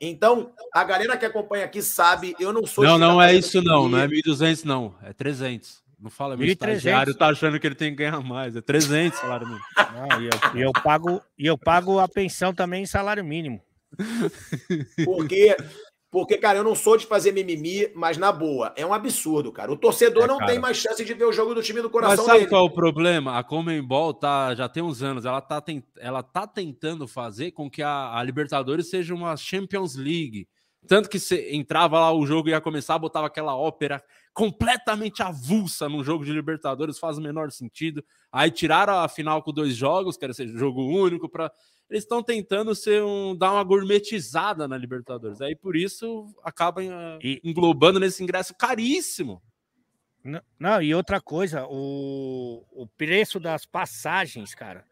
Então, a galera que acompanha aqui sabe, eu não sou... Não, não é isso não, não é 1.200 não, é 300. Não fala meu estagiário, tá achando que ele tem que ganhar mais, é 300 salário mínimo. Não, e, eu, e, eu, pago, e eu pago a pensão também em salário mínimo. Porque porque, cara, eu não sou de fazer mimimi, mas na boa, é um absurdo, cara. O torcedor é, não tem mais chance de ver o jogo do time do coração Mas sabe dele. qual é o problema? A Comembol tá, já tem uns anos, ela tá, tent, ela tá tentando fazer com que a, a Libertadores seja uma Champions League. Tanto que você entrava lá, o jogo ia começar, botava aquela ópera completamente avulsa num jogo de Libertadores, faz o menor sentido. Aí tiraram a final com dois jogos, que era ser jogo único, para eles estão tentando ser um, dar uma gourmetizada na Libertadores. Aí por isso acaba uh, englobando nesse ingresso caríssimo. Não, não, e outra coisa, o, o preço das passagens, cara.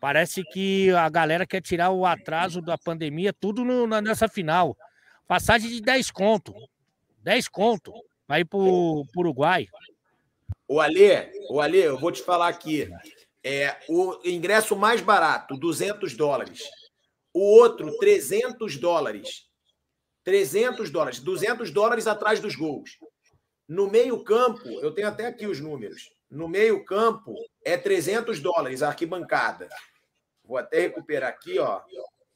Parece que a galera quer tirar o atraso da pandemia tudo no, na, nessa final. Passagem de 10 conto. 10 conto. Vai pro, pro Uruguai. O Alê, o Alê, eu vou te falar aqui. É, o ingresso mais barato, 200 dólares. O outro, 300 dólares. 300 dólares. 200 dólares atrás dos gols. No meio-campo, eu tenho até aqui os números. No meio-campo é 300 dólares a arquibancada. Vou até recuperar aqui, ó.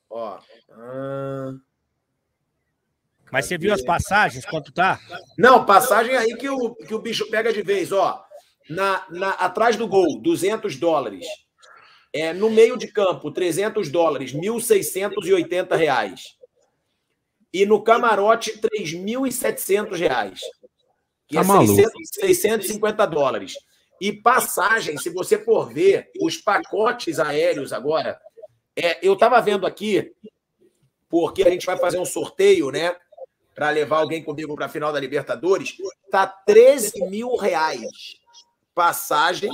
ó. Ah... Mas você viu as passagens, quanto tá? Não, passagem aí que o, que o bicho pega de vez, ó na, na, atrás do gol, 200 dólares. É, no meio de campo, 300 dólares, 1.680 reais. E no camarote, 3.700 reais. Que tá é 600, 650 dólares. E passagem, se você for ver os pacotes aéreos agora, é, eu estava vendo aqui, porque a gente vai fazer um sorteio, né? Para levar alguém comigo para a final da Libertadores, tá 13 mil reais passagem,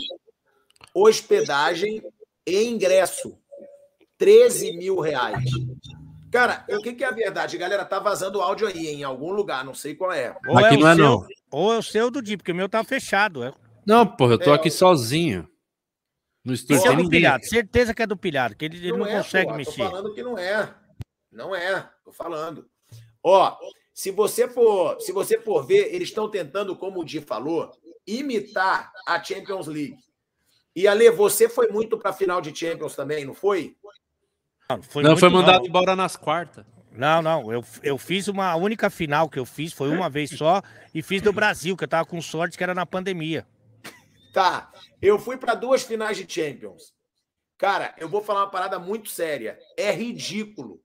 hospedagem e ingresso. 13 mil reais. Cara, o que, que, é a verdade? Galera, tá vazando áudio aí em algum lugar, não sei qual é. Ou aqui é não é seu, não. Ou é o seu do Di, porque o meu tá fechado. É. Não, porra, eu tô é, aqui sozinho. No estúdio Esse é do pilhado, certeza que é do pilhado, que ele, ele não, não é, consegue porra, mexer. Tô falando que não é. Não é, tô falando. Ó, Se você for, se você for ver, eles estão tentando, como o Di falou, imitar a Champions League. E Ale, você foi muito para a final de Champions também, não foi? Não, foi, não, foi mandado não. embora nas quartas. Não, não, eu, eu fiz uma a única final que eu fiz, foi uma vez só, e fiz do Brasil, que eu tava com sorte que era na pandemia. Tá, eu fui para duas finais de Champions. Cara, eu vou falar uma parada muito séria. É ridículo.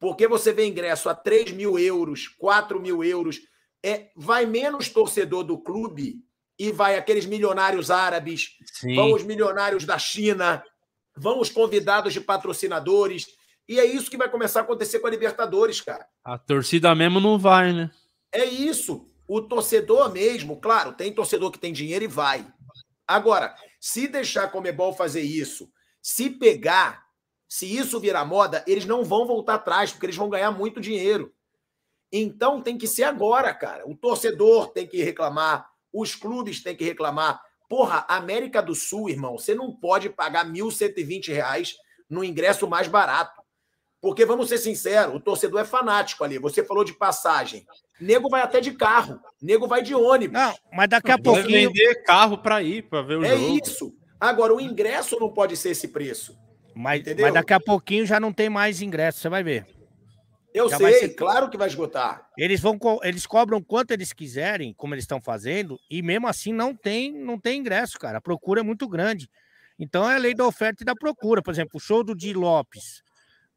Porque você vê ingresso a 3 mil euros, 4 mil euros. É, vai menos torcedor do clube e vai aqueles milionários árabes, Sim. vão os milionários da China, vão os convidados de patrocinadores. E é isso que vai começar a acontecer com a Libertadores, cara. A torcida mesmo não vai, né? É isso. O torcedor mesmo, claro, tem torcedor que tem dinheiro e vai. Agora, se deixar a Comebol fazer isso, se pegar, se isso virar moda, eles não vão voltar atrás, porque eles vão ganhar muito dinheiro. Então tem que ser agora, cara. O torcedor tem que reclamar, os clubes têm que reclamar. Porra, América do Sul, irmão, você não pode pagar R$ 1.120 no ingresso mais barato. Porque, vamos ser sinceros, o torcedor é fanático ali. Você falou de passagem. Nego vai até de carro. Nego vai de ônibus. Não, mas daqui a pouco. vender carro para ir, para ver o é jogo. É isso. Agora, o ingresso não pode ser esse preço. Mas, mas daqui a pouquinho já não tem mais ingresso, você vai ver. Eu Já sei, ser... claro que vai esgotar. Eles vão eles cobram quanto eles quiserem, como eles estão fazendo, e mesmo assim não tem, não tem ingresso, cara. A procura é muito grande. Então é a lei da oferta e da procura. Por exemplo, o show do Di Lopes,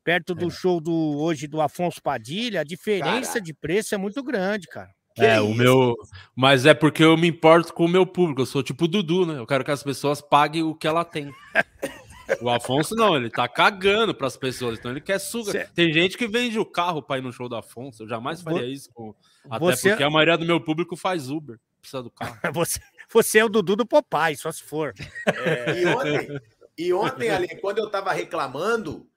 perto do é. show do hoje do Afonso Padilha, a diferença Caraca. de preço é muito grande, cara. Que é, é o meu. Mas é porque eu me importo com o meu público. Eu sou tipo o Dudu, né? Eu quero que as pessoas paguem o que ela tem. O Afonso não, ele tá cagando para as pessoas, então ele quer sugar. Tem gente que vende o carro para ir no show do Afonso. Eu jamais faria isso com. Até você... porque a maioria do meu público faz Uber, precisa do carro. você, você é o Dudu do Popeye, só se for. É, e ontem, e ontem ali, quando eu tava reclamando,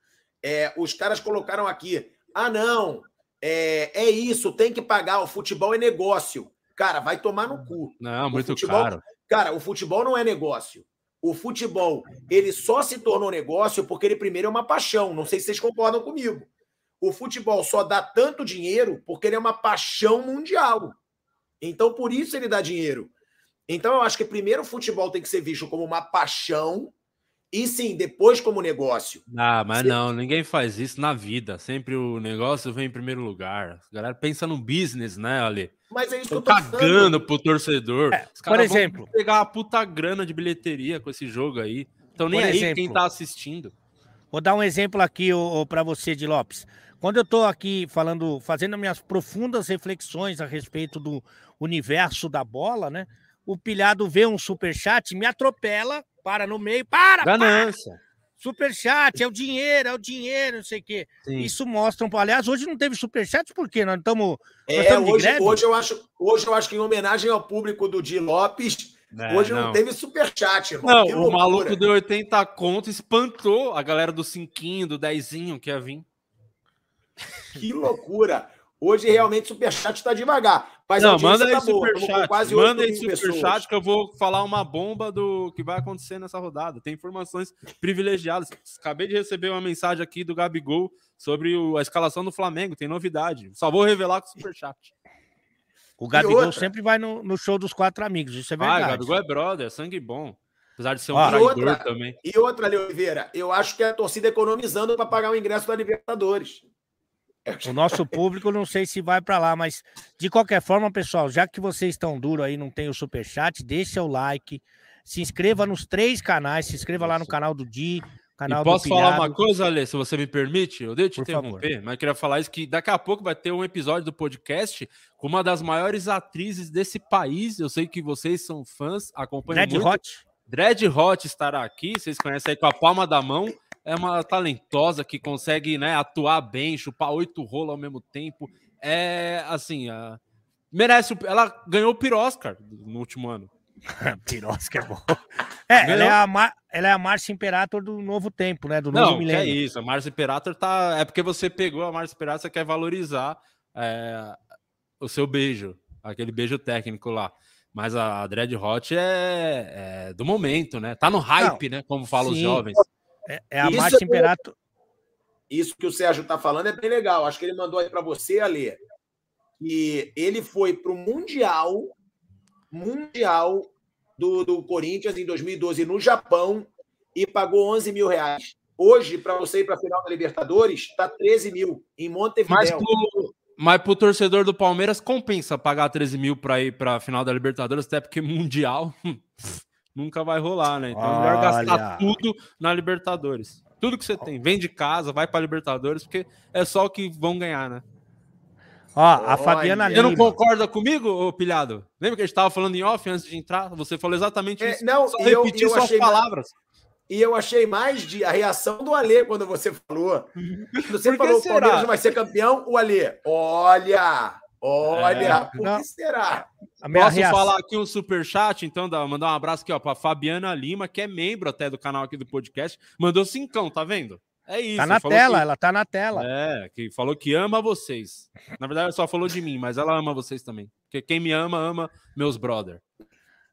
é, os caras colocaram aqui: ah, não, é, é isso, tem que pagar, o futebol é negócio. Cara, vai tomar no cu. Não, o muito futebol, caro. Cara, o futebol não é negócio o futebol ele só se tornou negócio porque ele primeiro é uma paixão. Não sei se vocês concordam comigo. O futebol só dá tanto dinheiro porque ele é uma paixão mundial. Então, por isso ele dá dinheiro. Então, eu acho que primeiro o futebol tem que ser visto como uma paixão e sim, depois como negócio. Ah, mas Você... não, ninguém faz isso na vida. Sempre o negócio vem em primeiro lugar. A galera pensa no business, né, Ali? Mas é isso que eu tô cagando falando. pro torcedor. É, por exemplo, pegar uma puta grana de bilheteria com esse jogo aí. Então nem aí exemplo, quem tá assistindo. Vou dar um exemplo aqui para você, de Lopes. Quando eu tô aqui falando, fazendo minhas profundas reflexões a respeito do universo da bola, né? O pilhado vê um super chat, me atropela, para no meio, para, Ganância. Para. Superchat, é o dinheiro, é o dinheiro, não sei o quê. Sim. Isso mostra um Aliás, hoje não teve superchat, por quê? Nós estamos. É, hoje, hoje, eu acho, hoje eu acho que em homenagem ao público do Di Lopes, é, hoje não, não teve superchat, irmão. Não, o maluco deu 80 contos, espantou a galera do cinquinho, do dezinho que ia vir. Que loucura! Hoje realmente o superchat está devagar. Mas não, manda aí tá superchat. Manda aí superchat que eu vou falar uma bomba do que vai acontecer nessa rodada. Tem informações privilegiadas. Acabei de receber uma mensagem aqui do Gabigol sobre o, a escalação do Flamengo. Tem novidade. Só vou revelar com o superchat. O Gabigol sempre vai no, no, show dos quatro amigos. Isso é verdade. Ah, o Gabigol é brother, é sangue bom. Apesar de ser um Ó, traidor outra, também. E outra, Oliveira, eu acho que é a torcida economizando para pagar o ingresso da Libertadores. O nosso público não sei se vai para lá, mas de qualquer forma, pessoal, já que vocês estão duro aí, não tem o super chat, deixa o like, se inscreva nos três canais, se inscreva lá no canal do Di, canal e posso falar uma coisa, Ale, se você me permite? Eu deixo te interromper, favor. mas queria falar isso que daqui a pouco vai ter um episódio do podcast com uma das maiores atrizes desse país. Eu sei que vocês são fãs, acompanham Dread muito. Hot. Dread Hot estará aqui, vocês conhecem aí com a palma da mão é uma talentosa que consegue né, atuar bem, chupar oito rolos ao mesmo tempo. É assim, a... merece. Ela ganhou o Piroscar no último ano. Piroscar é bom. É, ela é, a Mar... ela é a Márcia Imperator do novo tempo, né? Do novo Não, milênio. é isso. A Márcia Imperator tá. É porque você pegou a Márcia Imperator, você quer valorizar é... o seu beijo, aquele beijo técnico lá. Mas a Dread Hot é, é do momento, né? Tá no hype, Não, né? Como falam sim. os jovens. É, é a Márcia é Imperato. Isso que o Sérgio está falando é bem legal. Acho que ele mandou aí para você, Alê. que ele foi para o Mundial, Mundial do, do Corinthians em 2012 no Japão e pagou 11 mil reais. Hoje, para você ir para a final da Libertadores, está 13 mil em Montevideo. Mas pro, mas pro torcedor do Palmeiras compensa pagar 13 mil para ir para a final da Libertadores, até porque Mundial nunca vai rolar, né? Então é melhor gastar tudo na Libertadores. Tudo que você tem. Vende casa, vai para Libertadores, porque é só o que vão ganhar, né? Ó, a Fabiana Lima. Você não concorda comigo, ô pilhado? Lembra que a gente estava falando em off antes de entrar? Você falou exatamente é, isso. É, não, Só eu, repetir eu suas palavras. E eu achei mais de a reação do Alê quando você falou. Você falou que o Palmeiras vai ser campeão, o Alê. Olha! Olha, é, por que será? Posso reação... falar aqui um super chat, então, mandar um abraço aqui, ó, para Fabiana Lima, que é membro até do canal aqui do podcast. Mandou cincão, tá vendo? É isso. Tá na tela, que... ela tá na tela. É, que falou que ama vocês. Na verdade, ela só falou de mim, mas ela ama vocês também. Porque quem me ama, ama meus brother.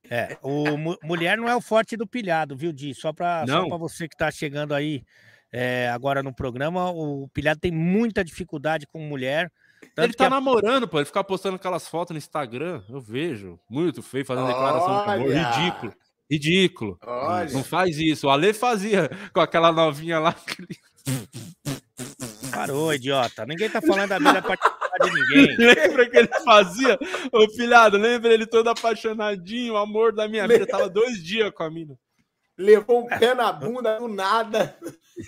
É, o mulher não é o forte do pilhado, viu, Di? Só para você que tá chegando aí é, agora no programa, o pilhado tem muita dificuldade com mulher. Ele tá a... namorando, pô. Ele fica postando aquelas fotos no Instagram. Eu vejo. Muito feio, fazendo declaração de amor. Ridículo. Ridículo. Olha. Não faz isso. O Ale fazia com aquela novinha lá. Parou, idiota. Ninguém tá falando da vida particular de ninguém. lembra que ele fazia? Ô, filhado, lembra ele todo apaixonadinho, o amor da minha vida. Tava dois dias com a mina. Levou um pé na bunda do nada.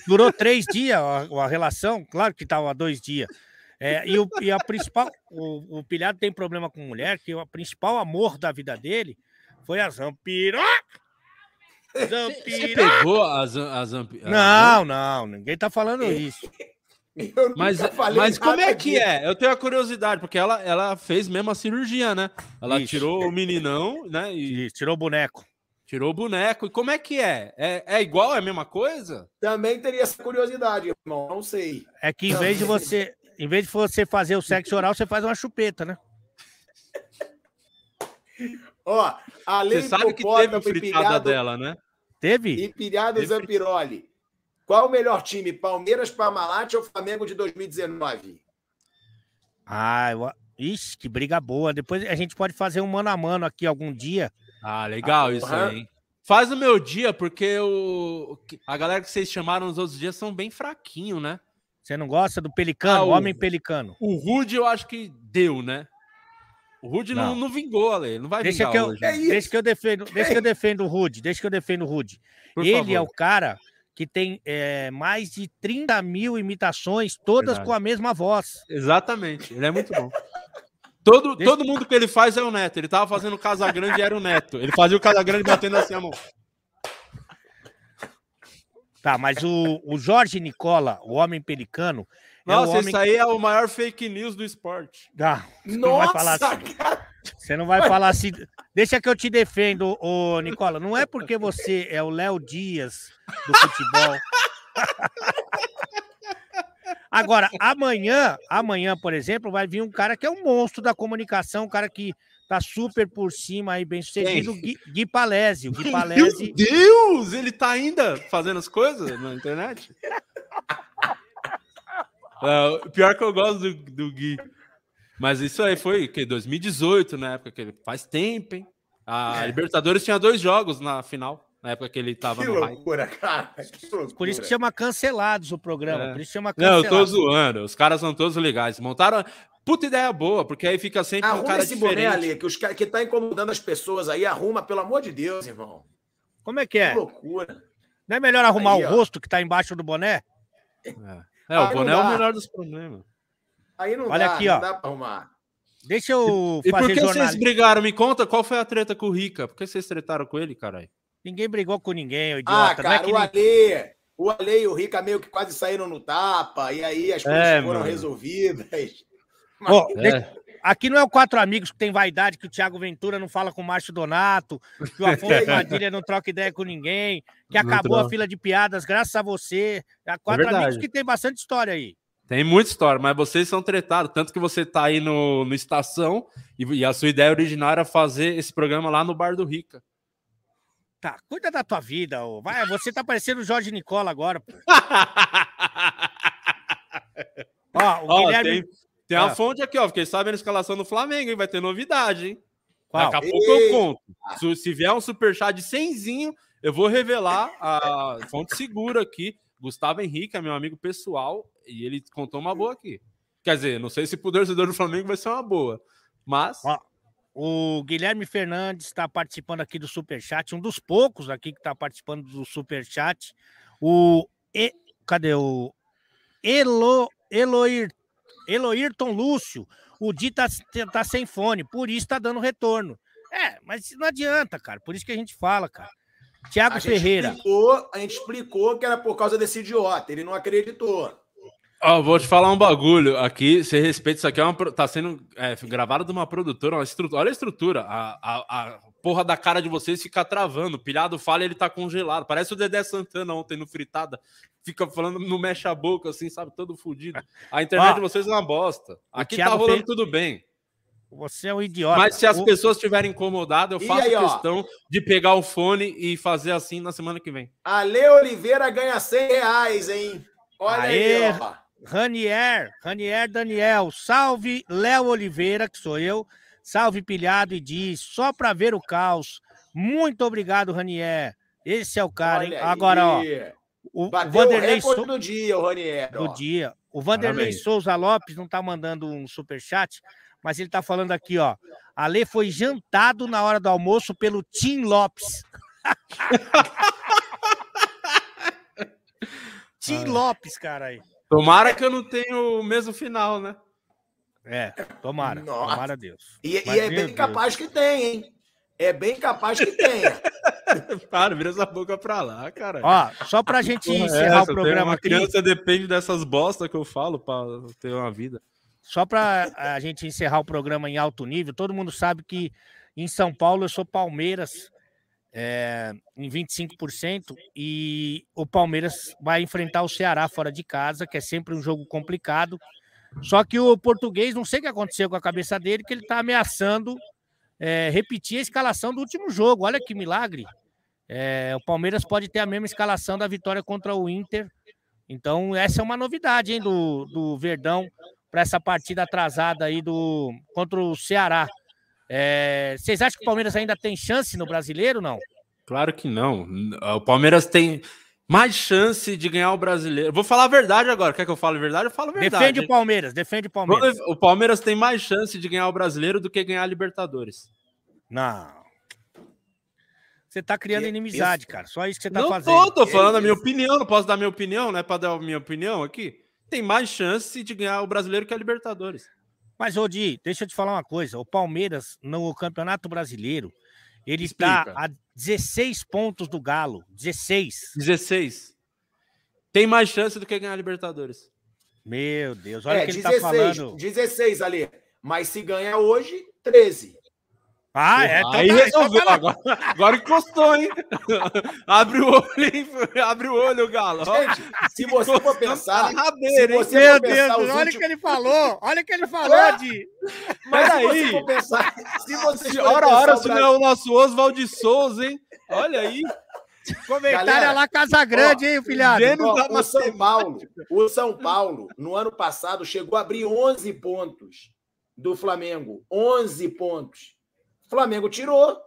Durou três dias a, a relação, claro que tava dois dias. É, e, o, e a principal, o, o pilhado tem problema com mulher, que o principal amor da vida dele foi a Zampiroca. Você pegou a, a Zampiroca? Não, não, ninguém tá falando isso. Mas, mas como é que é? Eu tenho a curiosidade, porque ela, ela fez mesmo a cirurgia, né? Ela Isso. tirou o meninão, né? E Isso, tirou o boneco. Tirou o boneco. E como é que é? é? É igual? É a mesma coisa? Também teria essa curiosidade, irmão. Não sei. É que em vez de você, em vez de você fazer o sexo oral, você faz uma chupeta, né? Ó, além Você sabe que teve fritada dela, né? Teve? E pilhado Zampiroli. Qual o melhor time, Palmeiras, Parmalat ou Flamengo de 2019? Ah, eu... Ixi, que briga boa. Depois a gente pode fazer um mano a mano aqui algum dia. Ah, legal ah, isso uhum. aí. Faz no meu dia, porque o... a galera que vocês chamaram nos outros dias são bem fraquinho, né? Você não gosta do Pelicano, ah, o... Homem Pelicano? O Rude eu acho que deu, né? O Rude não. Não, não vingou, Ale. Não vai deixa vingar que eu, hoje. É deixa que eu defendo, deixa que eu defendo o Rude, deixa que eu defendo o Rude. Por Ele favor. é o cara que tem é, mais de 30 mil imitações, todas Verdade. com a mesma voz. Exatamente, ele é muito bom. Todo, Deixa... todo mundo que ele faz é o Neto. Ele tava fazendo o Casa Grande e era o Neto. Ele fazia o Casa Grande batendo assim a mão. Tá, mas o, o Jorge Nicola, o homem pelicano. É Nossa, é homem... isso aí é o maior fake news do esporte. Ah, Nossa, não vai falar assim. Você não vai falar assim. Deixa que eu te defendo, ô Nicola. Não é porque você é o Léo Dias do futebol. Agora, amanhã, amanhã, por exemplo, vai vir um cara que é um monstro da comunicação, um cara que tá super por cima aí, bem sucedido, Gui, Gui Palese. O Gui Palese. Meu Deus! Ele tá ainda fazendo as coisas na internet? uh, pior que eu gosto do, do Gui. Mas isso aí foi que 2018, na época que ele faz tempo, hein? A é. Libertadores tinha dois jogos na final, na época que ele tava que no loucura, cara. Que loucura. Por isso que chama cancelados o programa. É. Por isso chama cancelados. Não, eu tô zoando. Os caras são todos legais. Montaram puta ideia boa, porque aí fica sempre arruma um cara esse diferente. boné ali, que, os, que tá incomodando as pessoas aí, arruma, pelo amor de Deus, irmão. Como é que é? Que loucura. Não é melhor arrumar aí, o ó. rosto que tá embaixo do boné? É, é o boné é o menor dos problemas. Aí não Olha dá, aqui, não ó. dá pra arrumar. Deixa eu e, fazer E por que jornalismo. vocês brigaram? Me conta qual foi a treta com o Rica. Por que vocês tretaram com ele, caralho? Ninguém brigou com ninguém, o idiota. Ah, cara, é o Ale, o Ale e o Rica meio que quase saíram no tapa, e aí as coisas é, foram mano. resolvidas. Oh, é. Aqui não é o Quatro Amigos que tem vaidade, que o Thiago Ventura não fala com o Márcio Donato, que o Afonso Padilha não troca ideia com ninguém, que acabou a fila de piadas graças a você. É Quatro é Amigos que tem bastante história aí. Tem muita história, mas vocês são tretados. Tanto que você tá aí no, no Estação e, e, a sua ideia original era fazer esse programa lá no Bar do Rica. Tá, cuida da tua vida. Ô. Vai, você tá parecendo o Jorge Nicola agora. Ó, o Ó, Guilherme... Tem, Tem Ah. a fonte aqui, ó. Fiquei sabendo a escalação do Flamengo, hein? Vai ter novidade, hein? Qual? Daqui a pouco eu Eita. conto. Se, se vier um superchat de 100zinho, eu vou revelar a fonte segura aqui. Gustavo Henrique é meu amigo pessoal e ele contou uma boa aqui. Quer dizer, não sei se pro torcedor do Flamengo vai ser uma boa, mas Ó, O Guilherme Fernandes está participando aqui do Superchat, um dos poucos aqui que está participando do Superchat. O. E... Cadê o. Elo... Eloir... Eloirton Lúcio. O Di tá, tá sem fone, por isso tá dando retorno. É, mas não adianta, cara. Por isso que a gente fala, cara. Tiago Ferreira. explicou, a gente explicou que era por causa desse idiota. Ele não acreditou. Ó, vou te falar um bagulho aqui. Você respeita isso aqui. É uma, tá sendo é, gravado de uma produtora. Uma estru- olha a estrutura. A, a, a porra da cara de vocês fica travando. O pilhado fala e ele tá congelado. Parece o Dedé Santana ontem no Fritada. Fica falando, não mexe a boca, assim, sabe? Todo fudido. A internet Ó, de vocês é uma bosta. Aqui tá rolando tudo bem. Você é um idiota. Mas se as O- pessoas estiverem incomodadas, eu faço aí, ó? questão de pegar o fone e fazer assim na semana que vem. Ale Oliveira ganha 100 reais, hein? Olha Aê. aí, ó. Ranier, Ranier Daniel, salve Léo Oliveira, que sou eu, salve Pilhado e diz, só para ver o caos. Muito obrigado, Ranier. Esse é o cara, hein? Olha Agora, ó, aí. O Bateu o Vanderlei recorde Sou- do dia, o Ranier. do ó. dia. O Vanderlei Parabéns. Souza Lopes não tá mandando um superchat, mas ele tá falando aqui, ó. Ale foi jantado na hora do almoço pelo Tim Lopes. Tim Lopes, cara aí. Tomara que eu não tenha o mesmo final, né? É, tomara, Nossa. tomara a Deus. E, e é bem Deus. capaz que tem, hein? É bem capaz que tenha. Para, vira essa boca pra lá, cara. Ó, só pra gente Porra, encerrar essa? o programa Uma aqui, criança depende dessas bosta que eu falo pra ter uma vida. só pra a gente encerrar o programa em alto nível, todo mundo sabe que em São Paulo eu sou Palmeiras é, em 25% e o Palmeiras vai enfrentar o Ceará fora de casa, que é sempre um jogo complicado. Só que o português, não sei o que aconteceu com a cabeça dele, que ele tá ameaçando é, repetir a escalação do último jogo. Olha que milagre. É, o Palmeiras pode ter a mesma escalação da vitória contra o Inter. Então, essa é uma novidade, hein, do, do Verdão para essa partida atrasada aí do contra o Ceará. É, vocês acham que o Palmeiras ainda tem chance no brasileiro? Não? Claro que não. O Palmeiras tem mais chance de ganhar o brasileiro. Vou falar a verdade agora. Quer que eu fale a verdade? Eu falo a verdade. Defende o Palmeiras, defende o Palmeiras. O Palmeiras tem mais chance de ganhar o brasileiro do que ganhar a Libertadores. Não. Você tá criando inimizade, isso? cara. Só isso que você tá não fazendo. tô, tô falando a Que minha opinião. Não posso dar minha opinião, né? Para dar a minha opinião aqui. Tem mais chance de ganhar o brasileiro que a Libertadores. Mas, Odi, deixa eu te falar uma coisa. O Palmeiras, no Campeonato Brasileiro, ele está a 16 pontos do Galo. 16. 16. Tem mais chance do que ganhar a Libertadores. Meu Deus, olha o É, que ele 16, tá falando. 16 ali. Mas se ganhar hoje, 13. Ah, é. Então Aí tá, então resolveu. Agora, agora encostou, hein? Abre o olho, hein? Abre o olho, Galo. Ó, Gente, se você for pensar, na se rabeira, hein? você Meu for pensar Deus, olha o últimos... que ele falou. Olha o que ele falou, É. de. Mas se Peraí. você for pensar, se você for Hora, pensar hora, o se não é o nosso Oswald Souza, hein? Olha aí. Comentário Galera, lá Casa Grande, hein, filhado? Ó, o São Paulo, o São Paulo, no ano passado, chegou a abrir 11 pontos do Flamengo. 11 pontos. O Flamengo tirou.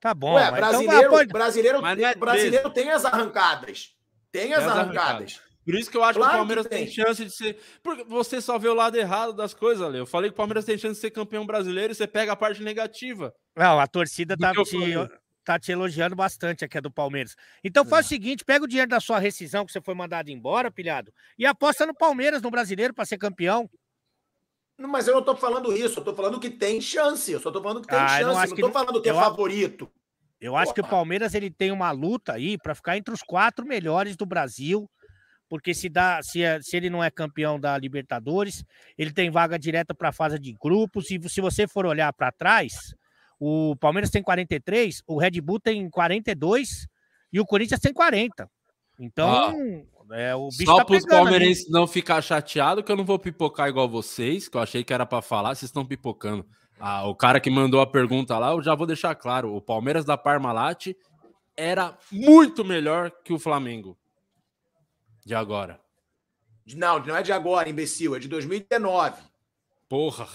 Tá bom, Ué, mas brasileiro, então, pode- brasileiro, é brasileiro tem as arrancadas. Tem as Tem as arrancadas. Por isso que eu acho Claro que o Palmeiras tem. tem. chance de ser. Porque você só vê o lado errado das coisas, Ale. Eu falei que o Palmeiras tem chance de ser campeão brasileiro e você pega a parte negativa. Não, a torcida tá te, tá te elogiando bastante aqui a do Palmeiras. Então faz É. o seguinte: pega o dinheiro da sua rescisão que você foi mandado embora, pilhado, e aposta no Palmeiras, no brasileiro, para ser campeão. Mas eu não tô falando isso, eu tô falando que tem chance. Eu só tô falando que tem Ah, eu não chance. acho Não, que tô não- falando que é eu favorito. Eu acho que o. Palmeiras ele tem uma luta aí para ficar entre os quatro melhores do Brasil, porque se dá, se, é- se ele não é campeão da Libertadores, ele tem vaga direta para a fase de grupos. E se você for olhar para trás, o Palmeiras tem 43, o Red Bull tem 42 e o Corinthians tem 40. Então, é, o bicho Só tá para os pegando ali. palmeirenses não ficar chateado que eu não vou pipocar igual vocês, que eu achei que era para falar, vocês estão pipocando. Ah, o cara que mandou a pergunta lá, eu já vou deixar claro: o Palmeiras da Parmalat era muito melhor que o Flamengo de agora. Não, não é de agora, imbecil, é de 2019. Porra,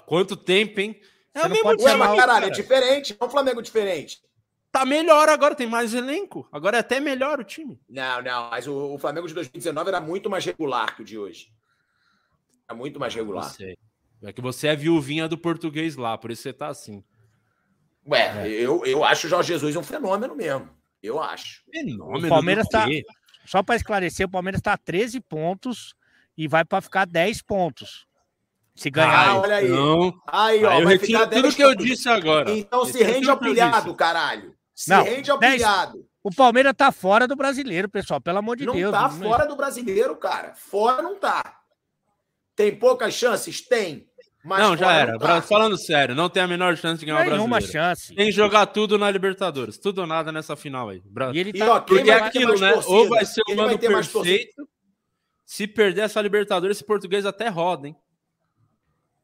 quanto tempo, hein? É o mesmo time, caralho, é cara. diferente, é um Flamengo diferente. Tá melhor agora, tem mais elenco. Agora é até melhor o time. Não, não, mas o, o Flamengo de 2019 era muito mais regular que o de hoje. Era muito mais regular. É que você é viuvinha do português lá, por isso você tá assim. Ué, eu, eu acho o Jorge Jesus um fenômeno mesmo. Eu acho. Fenômeno O Palmeiras do tá-? Só para esclarecer, o Palmeiras está a 13 pontos e vai para ficar 10 pontos. Se Ah, ganhar. olha aí. Não, Aí, ó, aí eu vai ficar tudo 10 que eu pontos. disse agora. Então se rende ao pilhado, caralho. Se Não, rende ao 10 pilhado. O Palmeiras tá fora do brasileiro, pessoal. Pelo amor de Não Deus. tá Não- fora do brasileiro, cara. Fora não tá. Tem poucas chances? Tem. Mas Não, já era. não tá. Falando sério, não tem a menor chance de ganhar o Nenhuma brasileiro. chance. Tem que jogar tudo na Libertadores. Tudo ou nada nessa final aí. E ele E, tá. ó, quem Porque é aquilo, né? torcida? Ou vai ser o mano vai ter mais torcida? perfeito. Se perder essa Libertadores, esse português até roda, hein?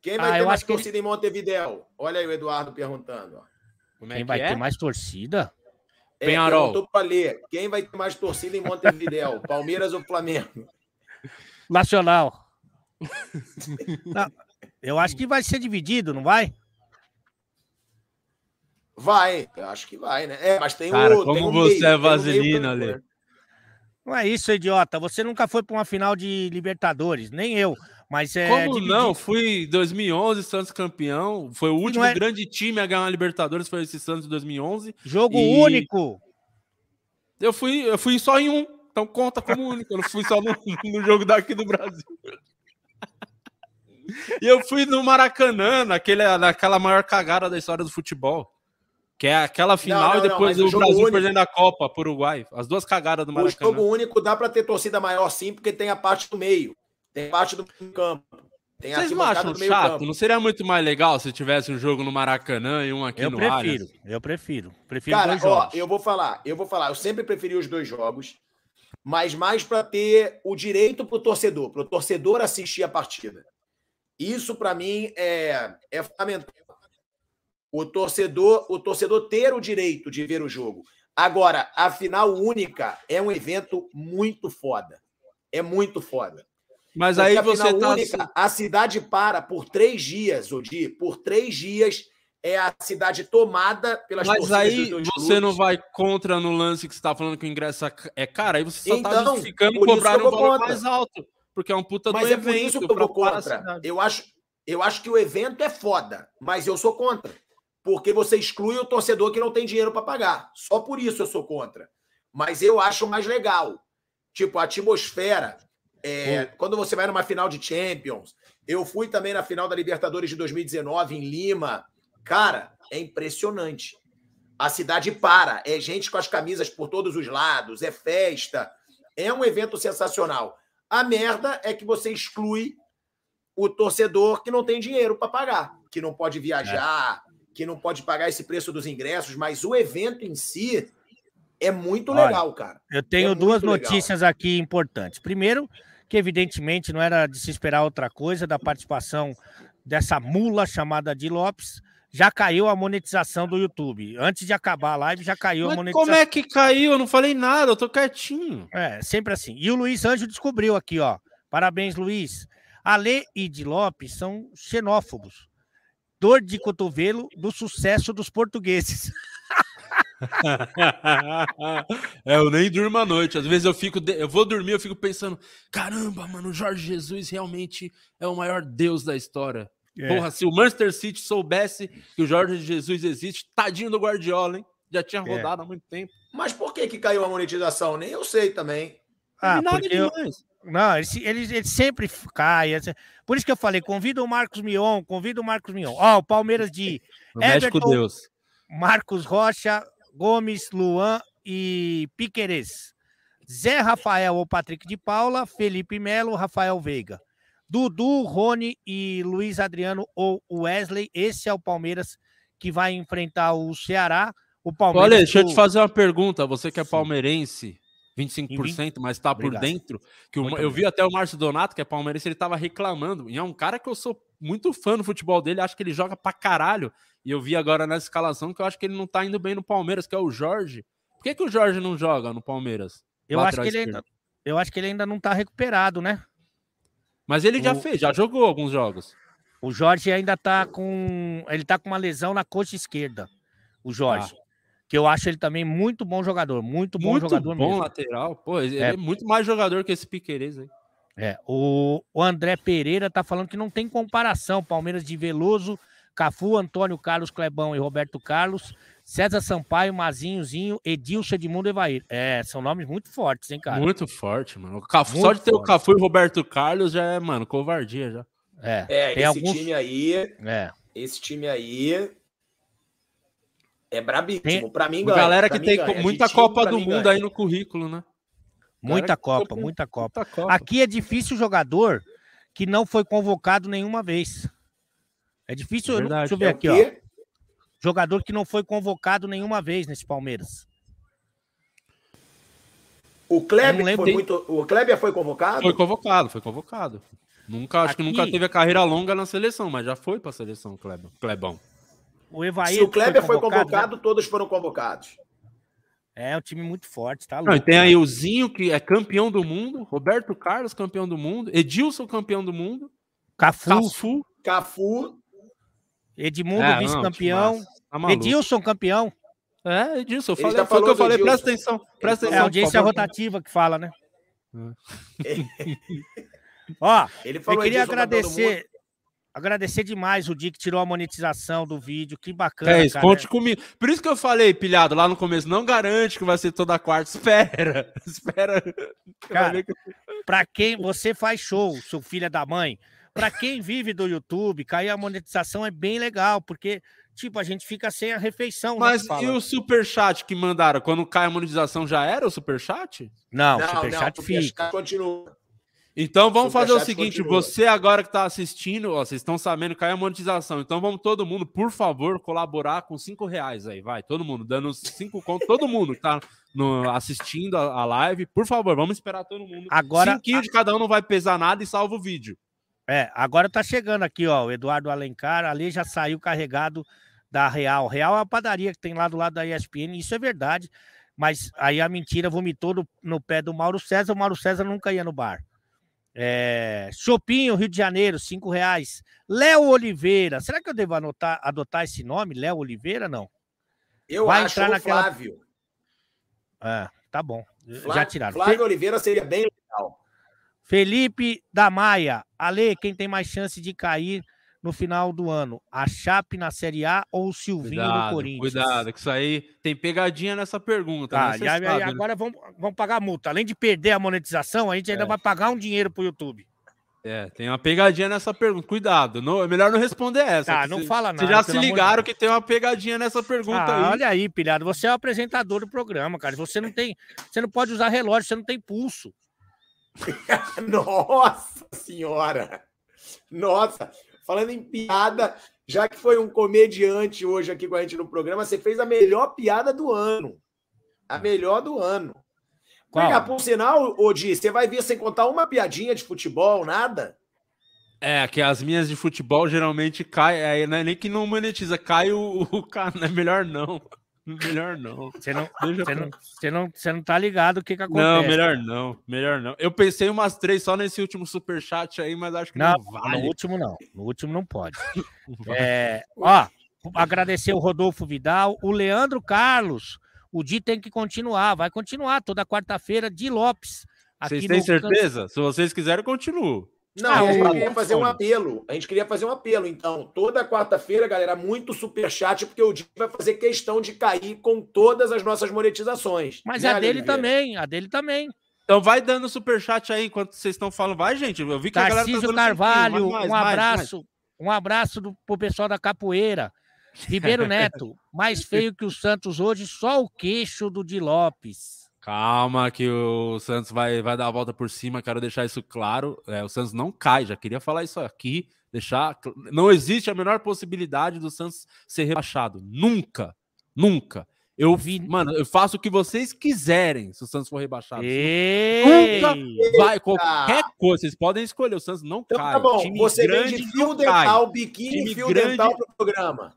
Quem vai Ah, ter eu mais acho que ele- torcida em Montevidéu? Olha aí o Eduardo perguntando. ó. Como é Quem que vai é? ter mais torcida? É, Penharol. pra ler. Quem vai ter mais torcida em Montevidéu? Palmeiras ou Flamengo? Nacional. Não, eu acho que vai ser dividido, não vai? Vai, eu acho que vai, né? É, mas tem Cara, o. tem como o você meio, é tem meio vaselina, campo, Lê. né? Não é isso, idiota. Você nunca foi para uma final de Libertadores, nem eu. Mas é. Como dividido. não? Fui em 2011, Santos campeão. Foi o último é- grande time a ganhar uma Libertadores, foi esse Santos em 2011. Jogo E- único. Eu fui, eu fui só em um, então conta como único. Eu não fui só no, no jogo daqui do Brasil. E eu fui no Maracanã, naquele, naquela maior cagada da história do futebol. Que é aquela final não, e não, depois mas o o Brasil único- perdendo a Copa pro Uruguai. As duas cagadas do O Maracanã. jogo único dá pra ter torcida maior sim, porque tem a parte do meio. Tem parte do campo. Tem Vocês não acham chato? campo. Não seria muito mais legal se tivesse um jogo no Maracanã e um aqui Eu no prefiro, Allianz? eu prefiro. Prefiro Cara, dois ó, jogos. eu vou falar, eu vou falar, eu sempre preferi os dois jogos, mas mais para ter o direito pro torcedor, pro torcedor assistir a partida. Isso para mim é, é fundamental. O torcedor, o torcedor ter o direito de ver o jogo. Agora, a final única é um evento muito foda. É muito foda. Mas aí a você tá. única, a cidade para por três dias, Odi. Por três dias é a cidade tomada pelas Mas aí você não clubes. vai contra no lance que você tá falando que o ingresso é caro, aí você só tá Então, justificando por cobrar um valor mais alto. Porque é um puta Mas do é por evento. isso que eu vou contra. Eu acho, eu acho que o evento é foda, mas eu sou contra. Porque você exclui o torcedor que não tem dinheiro para pagar. Só por isso eu sou contra. Mas eu acho mais legal. Tipo, a atmosfera. É, quando você vai numa final de Champions. Eu fui também na final da Libertadores de 2019 em Lima. Cara, é impressionante. A cidade para. É gente com as camisas por todos os lados. É festa. É um evento sensacional. A merda é que você exclui o torcedor que não tem dinheiro para pagar, que não pode viajar, que não pode pagar esse preço dos ingressos, mas o evento em si é muito Olha, legal, cara. Eu tenho É duas muito legal. notícias aqui importantes. Primeiro, que evidentemente não era de se esperar outra coisa da participação dessa mula chamada de Lopes. Já caiu a monetização do YouTube. Antes de acabar a live, já caiu a Mas monetização. como é que caiu? Eu não falei nada, eu tô quietinho. É, sempre assim. E o Luiz Anjo descobriu aqui, ó. Parabéns, Luiz. Ale e de Lopes são xenófobos. Dor de cotovelo do sucesso dos portugueses. é, eu nem durmo à noite. Às vezes eu fico, de- eu vou dormir, eu fico pensando, caramba, mano, o Jorge Jesus realmente é o maior deus da história. É. Porra, se o Manchester City soubesse que o Jorge Jesus existe, tadinho do Guardiola, hein? Já tinha É. rodado há muito tempo. Mas por que, que caiu a monetização? Nem eu sei também. Ah, nada porque eu- demais. Não, ele, ele, ele sempre cai. esse- Por isso que eu falei, convida o Marcos Mion, convida o Marcos Mion. Ó, o Palmeiras de Everton- Deus. Marcos Rocha, Gomes, Luan e Piqueires. Zé Rafael ou Patrick de Paula, Felipe Melo, Rafael Veiga. Dudu, Rony e Luiz Adriano ou Wesley. Esse é o Palmeiras que vai enfrentar o Ceará. O Palmeiras. Olha, deixa eu te fazer uma pergunta. Você que é palmeirense, 25%, mas tá por dentro. Que o- eu vi até o Márcio Donato, que é palmeirense, ele tava reclamando. E é um cara que eu sou muito fã do futebol dele, acho que ele joga pra caralho. E eu vi agora nessa escalação que eu acho que ele não tá indo bem no Palmeiras, que é o Jorge. Por que, que o Jorge não joga no Palmeiras? Eu acho, que ele esquerdo? ainda, eu acho que ele ainda não tá recuperado, né? Mas ele já O- fez, já jogou alguns jogos. O Jorge ainda tá com. Ele tá com uma lesão na coxa esquerda. O Jorge. Que eu acho ele também muito bom jogador. Muito bom muito jogador bom mesmo. lateral. Pô, ele É. é. muito mais jogador que esse Piqueires aí. É, o, o André Pereira tá falando que não tem comparação. Palmeiras de Veloso, Cafu, Antônio Carlos Clebão e Roberto Carlos, César Sampaio, Mazinhozinho, Edilson, Edmundo e Evair. É, são nomes muito fortes, hein, cara? Muito forte, mano. O Cafu, Muito só de ter o forte. Cafu e Roberto Carlos já é, mano, covardia já. É, É, tem esse alguns. time aí, É, esse time aí é brabíssimo. Pra mim, ganha. galera que tem ganha. Muita Copa do Mundo ganha. aí no currículo, né? muita Copa, muita Copa. Muita Copa. Aqui é difícil jogador que não foi convocado nenhuma vez. É difícil. não- Verdade. Deixa eu ver É aqui, ó. Jogador que não foi convocado nenhuma vez nesse Palmeiras. O não Kleber lembro. foi muito. O Kleber foi convocado? Foi convocado, foi convocado. Nunca, acho que Aqui- nunca teve a carreira longa na seleção, mas já foi pra seleção, Kleber. Clebão. O Evair. Se o Kleber foi convocado, convocado, todos foram convocados. né? É um time muito forte, tá Não, louco. e tem aí o Zinho, que é campeão do mundo, Roberto Carlos, campeão do mundo, Edilson, campeão do mundo, Cafu, Cafu. Cafu, Edmundo, É, vice-campeão. Tá. Edilson, campeão. É, Edilson, falei, já foi o que eu falei, Edilson. presta atenção, presta Ele É atenção. a audiência rotativa que fala, né? Ó, ele eu queria Edilson, mundo. agradecer. Agradecer demais o Di que tirou a monetização do vídeo. Que bacana. É isso, cara. conte comigo. Por isso que eu falei, pilhado, lá no começo, não garante que vai ser toda quarta. Espera, espera. Cara, Pra quem você faz show, seu filho é da mãe. Pra quem vive do YouTube, cair a monetização é bem legal, porque, tipo, a gente fica sem a refeição. né, Mas fala. e o superchat que mandaram? Quando cai a monetização já era o superchat? Não, Não, superchat não, o fica. Superchat continua. Então vamos fazer o seguinte: continua. você agora que tá assistindo, ó, vocês estão sabendo que caiu a monetização. Então vamos todo mundo, por favor, colaborar com cinco reais aí, vai. Todo mundo, dando cinco contos. todo mundo que tá no- assistindo a, a live, por favor, vamos esperar todo mundo. Agora- Cinquinho de cada um não vai pesar nada e salva o vídeo. É, agora tá chegando aqui, ó, o Eduardo Alencar, ali já saiu carregado da Real. Real é a padaria que tem lá do lado da ESPN, isso é verdade, mas aí a mentira vomitou no, no pé do Mauro César, o Mauro César nunca ia no bar. É, Chopinho, Rio de Janeiro, cinco reais. Léo Oliveira, será que eu devo anotar, adotar esse nome, Léo Oliveira, não? Eu Vai acho entrar o naquela- Flávio. É, tá bom, já Flávio, tiraram. Flávio Oliveira seria bem legal. Felipe da Maia. Ale, quem tem mais chance de cair no final do ano? A Chape na Série A ou o Silvinho no Cuidado, Corinthians? cuidado, que isso aí tem pegadinha nessa pergunta. Tá, né? E aí- né? agora vamos, vamos pagar multa. Além de perder a monetização, a gente ainda É. vai pagar um dinheiro pro YouTube. É, tem uma pegadinha nessa pergunta. Cuidado, não, é melhor não responder essa. Tá, não cê- fala nada. Vocês já se de ligaram que tem uma pegadinha nessa pergunta Ah, aí. olha aí, pilhado. Você é o apresentador do programa, cara. Você não tem. Você não pode usar relógio, você não tem pulso. Nossa senhora! Nossa! Falando em piada, já que foi um comediante hoje aqui com a gente no programa, você fez a melhor piada do ano. A melhor do ano. Qual? Cá, por sinal, Odi, você vai vir sem contar uma piadinha de futebol, nada? É, que as minhas de futebol geralmente não é nem que não monetiza, cai o, o cara, é melhor não. Melhor não. Você não, Deixa você pra- não, você não, você não tá ligado o que, que acontece. Não, melhor não, melhor não. Eu pensei umas três só nesse último superchat aí, mas acho que não, Não, vale. no último não. No último não pode. É, ó, agradecer o Rodolfo Vidal, o Leandro Carlos. O Di tem que continuar, vai continuar toda quarta-feira de Lopes. Vocês têm no certeza? Se vocês quiserem, eu continuo. Não, Ah, a gente queria fazer um apelo. A gente queria fazer um apelo, então. Toda quarta-feira, galera, muito superchat, porque o Di vai fazer questão de cair com todas as nossas monetizações. Mas Né, a dele Oliveira? também, a dele também. Então vai dando superchat aí enquanto vocês estão falando. Vai, gente. Eu vi que a galera tá Tarcísio dando Carvalho, cinquinho. Mais, um mais, mais. abraço, um abraço do, pro pessoal da capoeira. Ribeiro Neto, mais feio que o Santos hoje, só o queixo do Di Lopes. Calma, que o Santos vai, vai dar a volta por cima. Quero deixar isso claro. É, o Santos não cai. Já queria falar isso aqui. Deixar. Não existe a menor possibilidade do Santos ser rebaixado. Nunca. Nunca. Eu vi, mano, eu faço o que vocês quiserem se o Santos for rebaixado. Nunca vai qualquer coisa. Vocês podem escolher. O Santos não Então cai. tá bom, Time você vem grande de fio cai. dental, biquíni Time e fio grande- dental pro programa.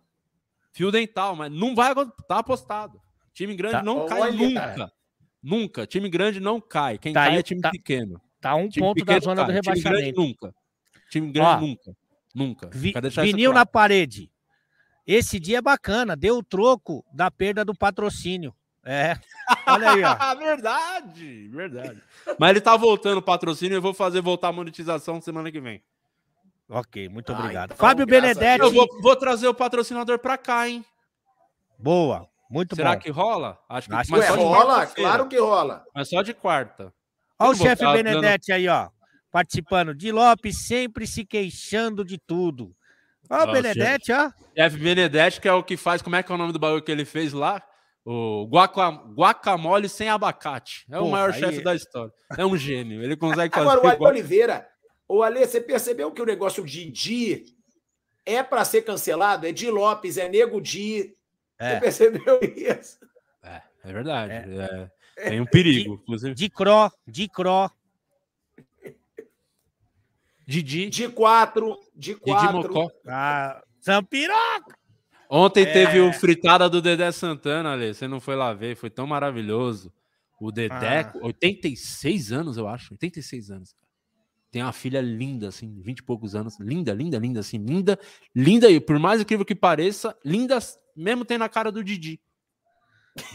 Fio dental, mas não vai acontecer. Tá apostado. Time grande Tá, não cai olha, nunca. Nunca. Time grande não cai. Quem Tá cai aí, é time tá- pequeno. Tá um Time ponto da zona do cai, time grande rebaixamento. nunca. Time grande Ó, nunca. Nunca. Vi- vinil na parede. Esse dia é bacana, deu o troco da perda do patrocínio. É. Olha aí, ó. verdade, verdade. Mas ele tá voltando o patrocínio e eu vou fazer voltar a monetização semana que vem. Ok, muito Ah, obrigado. então, Fábio Benedetti. Eu vou, vou trazer o patrocinador pra cá, hein? Boa, muito Será bom. que rola? Acho que Acho que de rola? Claro que rola. Mas só de quarta. Olha o chefe ficar dando- Benedetti aí, ó. Participando. Di Lopes sempre se queixando de tudo. Olha o Benedetti, ó. F. Benedetti, que é o que faz. Como é que é o nome do bagulho que ele fez lá? O guaca, guacamole sem abacate. É o maior aí- chefe da história. É um gênio. Ele consegue fazer. Agora, o Ale Oliveira, o Ale, você percebeu que o negócio de Di é para ser cancelado? É Di Lopes, é Nego Di. É. Você percebeu isso? É, é verdade. É. Tem um perigo. Inclusive, De Cro, de Cro. Didi. De quatro, de Didi quatro. Mocó. Ah, Zampiroca. Ontem É. teve o fritada do Dedé Santana, Ale. Você não foi lá ver, foi tão maravilhoso. O Dedé, Ah. 86 anos, eu acho. 86 anos. Tem uma filha linda, assim, 20 e poucos anos. Linda, linda, linda, assim, linda, linda. E por mais incrível que pareça, linda, mesmo tem na cara do Didi.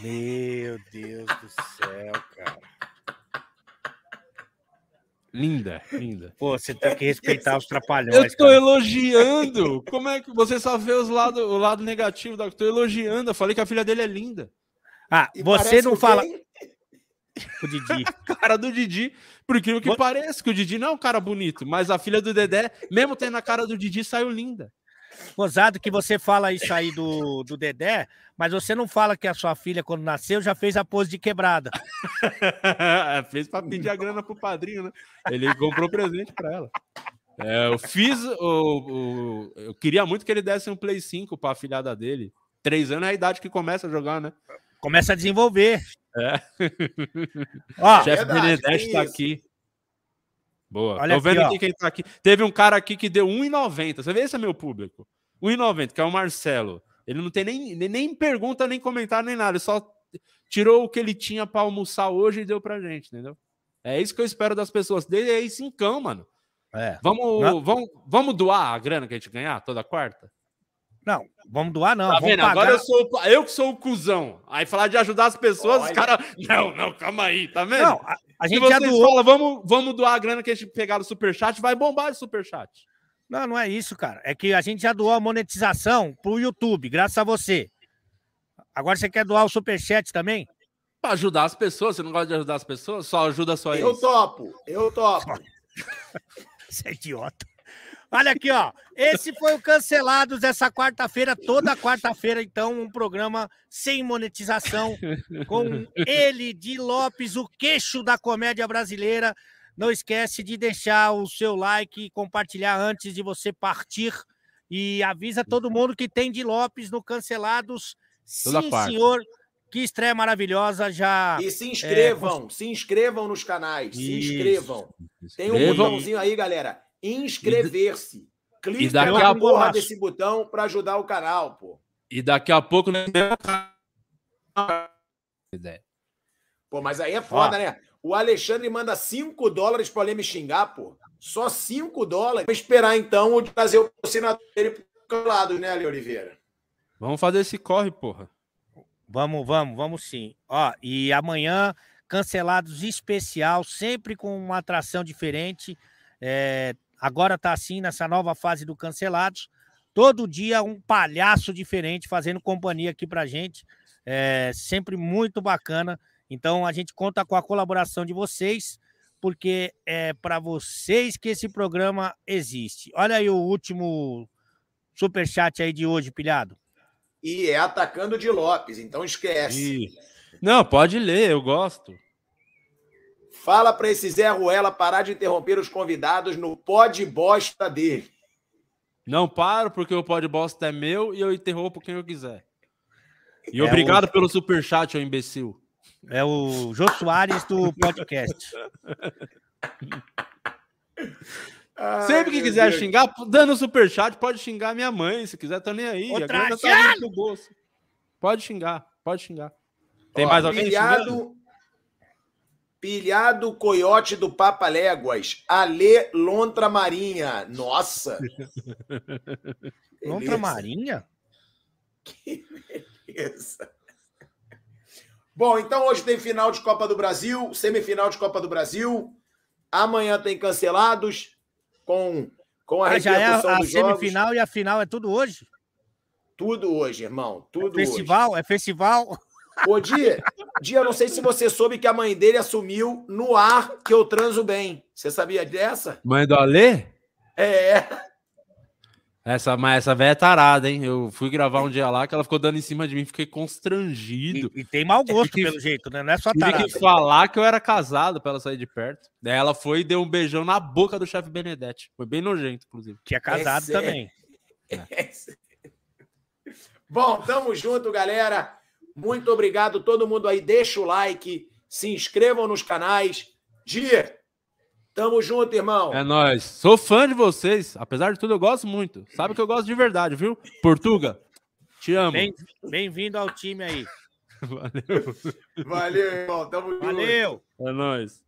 Meu Deus do céu, cara. Linda, linda. Pô, você tem que respeitar os trapalhões. Eu tô cara. elogiando. Como é que você só vê os lado, o lado negativo da. Eu tô elogiando. Eu falei que a filha dele é linda. Ah, E você parece não fala. quem? O Didi. cara do Didi, por incrível que Vo- pareça, que o Didi não é um cara bonito, mas a filha do Dedé, mesmo tendo a cara do Didi, saiu linda. Gozado que você fala isso aí do, do Dedé, mas você não fala que a sua filha, quando nasceu, já fez a pose de quebrada. Fez pra pedir a grana pro padrinho, né? Ele comprou presente pra ela. É, eu fiz o, o- Eu queria muito que ele desse um Play 5 pra afilhada dele. Três anos é a idade que começa a jogar, né? Começa a desenvolver. É. Ó, Chefe verdade, Benedetti tem tá isso. aqui. Boa. Olha Tô vendo aqui, aqui quem tá aqui. Teve um cara aqui que deu 1,90. Você vê esse é meu público. 1,90, que é o Marcelo. Ele não tem nem, nem, pergunta, nem comentário, nem nada. Ele só tirou o que ele tinha pra almoçar hoje e deu pra gente, entendeu? É isso que eu espero das pessoas. Dê aí cincão, mano. é. Vamos, Não. vamos, vamos doar a grana que a gente ganhar toda quarta? Não, vamos doar, não. Tá vamos vendo? pagar. Agora eu sou eu que sou o cuzão. Aí falar de ajudar as pessoas, os Olha. caras. Não, não, calma aí, tá vendo? Não, a, a Se gente já doou. falam, vamos, vamos doar a grana que a gente pegar no superchat, vai bombar esse superchat. Não, não é isso, cara. É que a gente já doou a monetização pro YouTube, graças a você. Agora você quer doar o superchat também? Pra ajudar as pessoas, você não gosta de ajudar as pessoas? Só ajuda só Eu eles. topo, eu topo. Você é idiota. Olha aqui, ó. Esse foi o Cancelados dessa quarta-feira, toda quarta-feira, então, um programa sem monetização, com ele, Di Lopes, o queixo da comédia brasileira. Não esquece de deixar o seu like e compartilhar antes de você partir. E avisa todo mundo que tem Di Lopes no Cancelados. Toda Sim, quarta. senhor. Que estreia maravilhosa. Já. E se inscrevam, se inscrevam nos canais, se É, Isso. inscrevam. Tem um botãozinho aí, galera. Inscrever-se. Clique daqui na a porra desse botão para ajudar o canal, pô. E daqui a pouco. né? Pô, mas aí é foda, Ó. né? O Alexandre manda 5 dólares pra ele me xingar, pô. Só 5 dólares. Vou esperar então o trazer o patrocinador dele pro lado, né, Ale Oliveira? Vamos fazer esse corre, porra. Vamos, vamos, vamos sim. Ó, e amanhã, cancelados especial, sempre com uma atração diferente. É, agora tá assim nessa nova fase do cancelados. Todo dia um palhaço diferente fazendo companhia aqui pra gente. É sempre muito bacana. Então a gente conta com a colaboração de vocês, porque é para vocês que esse programa existe. Olha aí o último superchat aí de hoje, pilhado. E é atacando de Lopes, então esquece. Ih. Não, pode ler, eu gosto. Fala pra esse Zé Ruela parar de interromper os convidados no pod bosta dele. Não paro, porque o pod bosta é meu e eu interrompo quem eu quiser. E É obrigado pelo superchat, ô imbecil. É o Jô Soares do podcast. Sempre que quiser Deus. xingar, dando superchat, pode xingar minha mãe, se quiser, tô nem aí. Ô, tá. Pode xingar, pode xingar. Tem Ó, mais alguém xingando? Pilhado, coiote do Papa Léguas. Ale Lontra Marinha. Nossa! Lontra Marinha? Que beleza. Bom, então hoje tem final de Copa do Brasil, semifinal de Copa do Brasil. Amanhã tem cancelados com, com a Ah, já é a, a semifinal jogos. e a final é tudo hoje? Tudo hoje, irmão. Tudo festival? É festival? hoje. Ô, Dia, Dia, eu não sei se você soube que a mãe dele assumiu no ar que eu transo bem. Você sabia dessa? Mãe do Alê? É. Essa, mas essa velha é tarada, hein? Eu fui gravar um dia lá que ela ficou dando em cima de mim, fiquei constrangido. E, e tem mau gosto, que- pelo jeito, né? Não é só Tive tarado. que falar que eu era casado pra ela sair de perto. Daí ela foi e deu um beijão na boca do chefe Benedetti. Foi bem nojento, inclusive. Que é casado também. Bom, tamo junto, galera. Muito obrigado todo mundo aí. Deixa o like, se inscrevam nos canais. Dia, tamo junto, irmão. É nóis. Sou fã de vocês. Apesar de tudo, eu gosto muito. Sabe que eu gosto de verdade, viu? Portuga, te amo. Bem- Bem-vindo ao time aí. Valeu. Valeu, irmão. Tamo junto. Valeu! É nóis.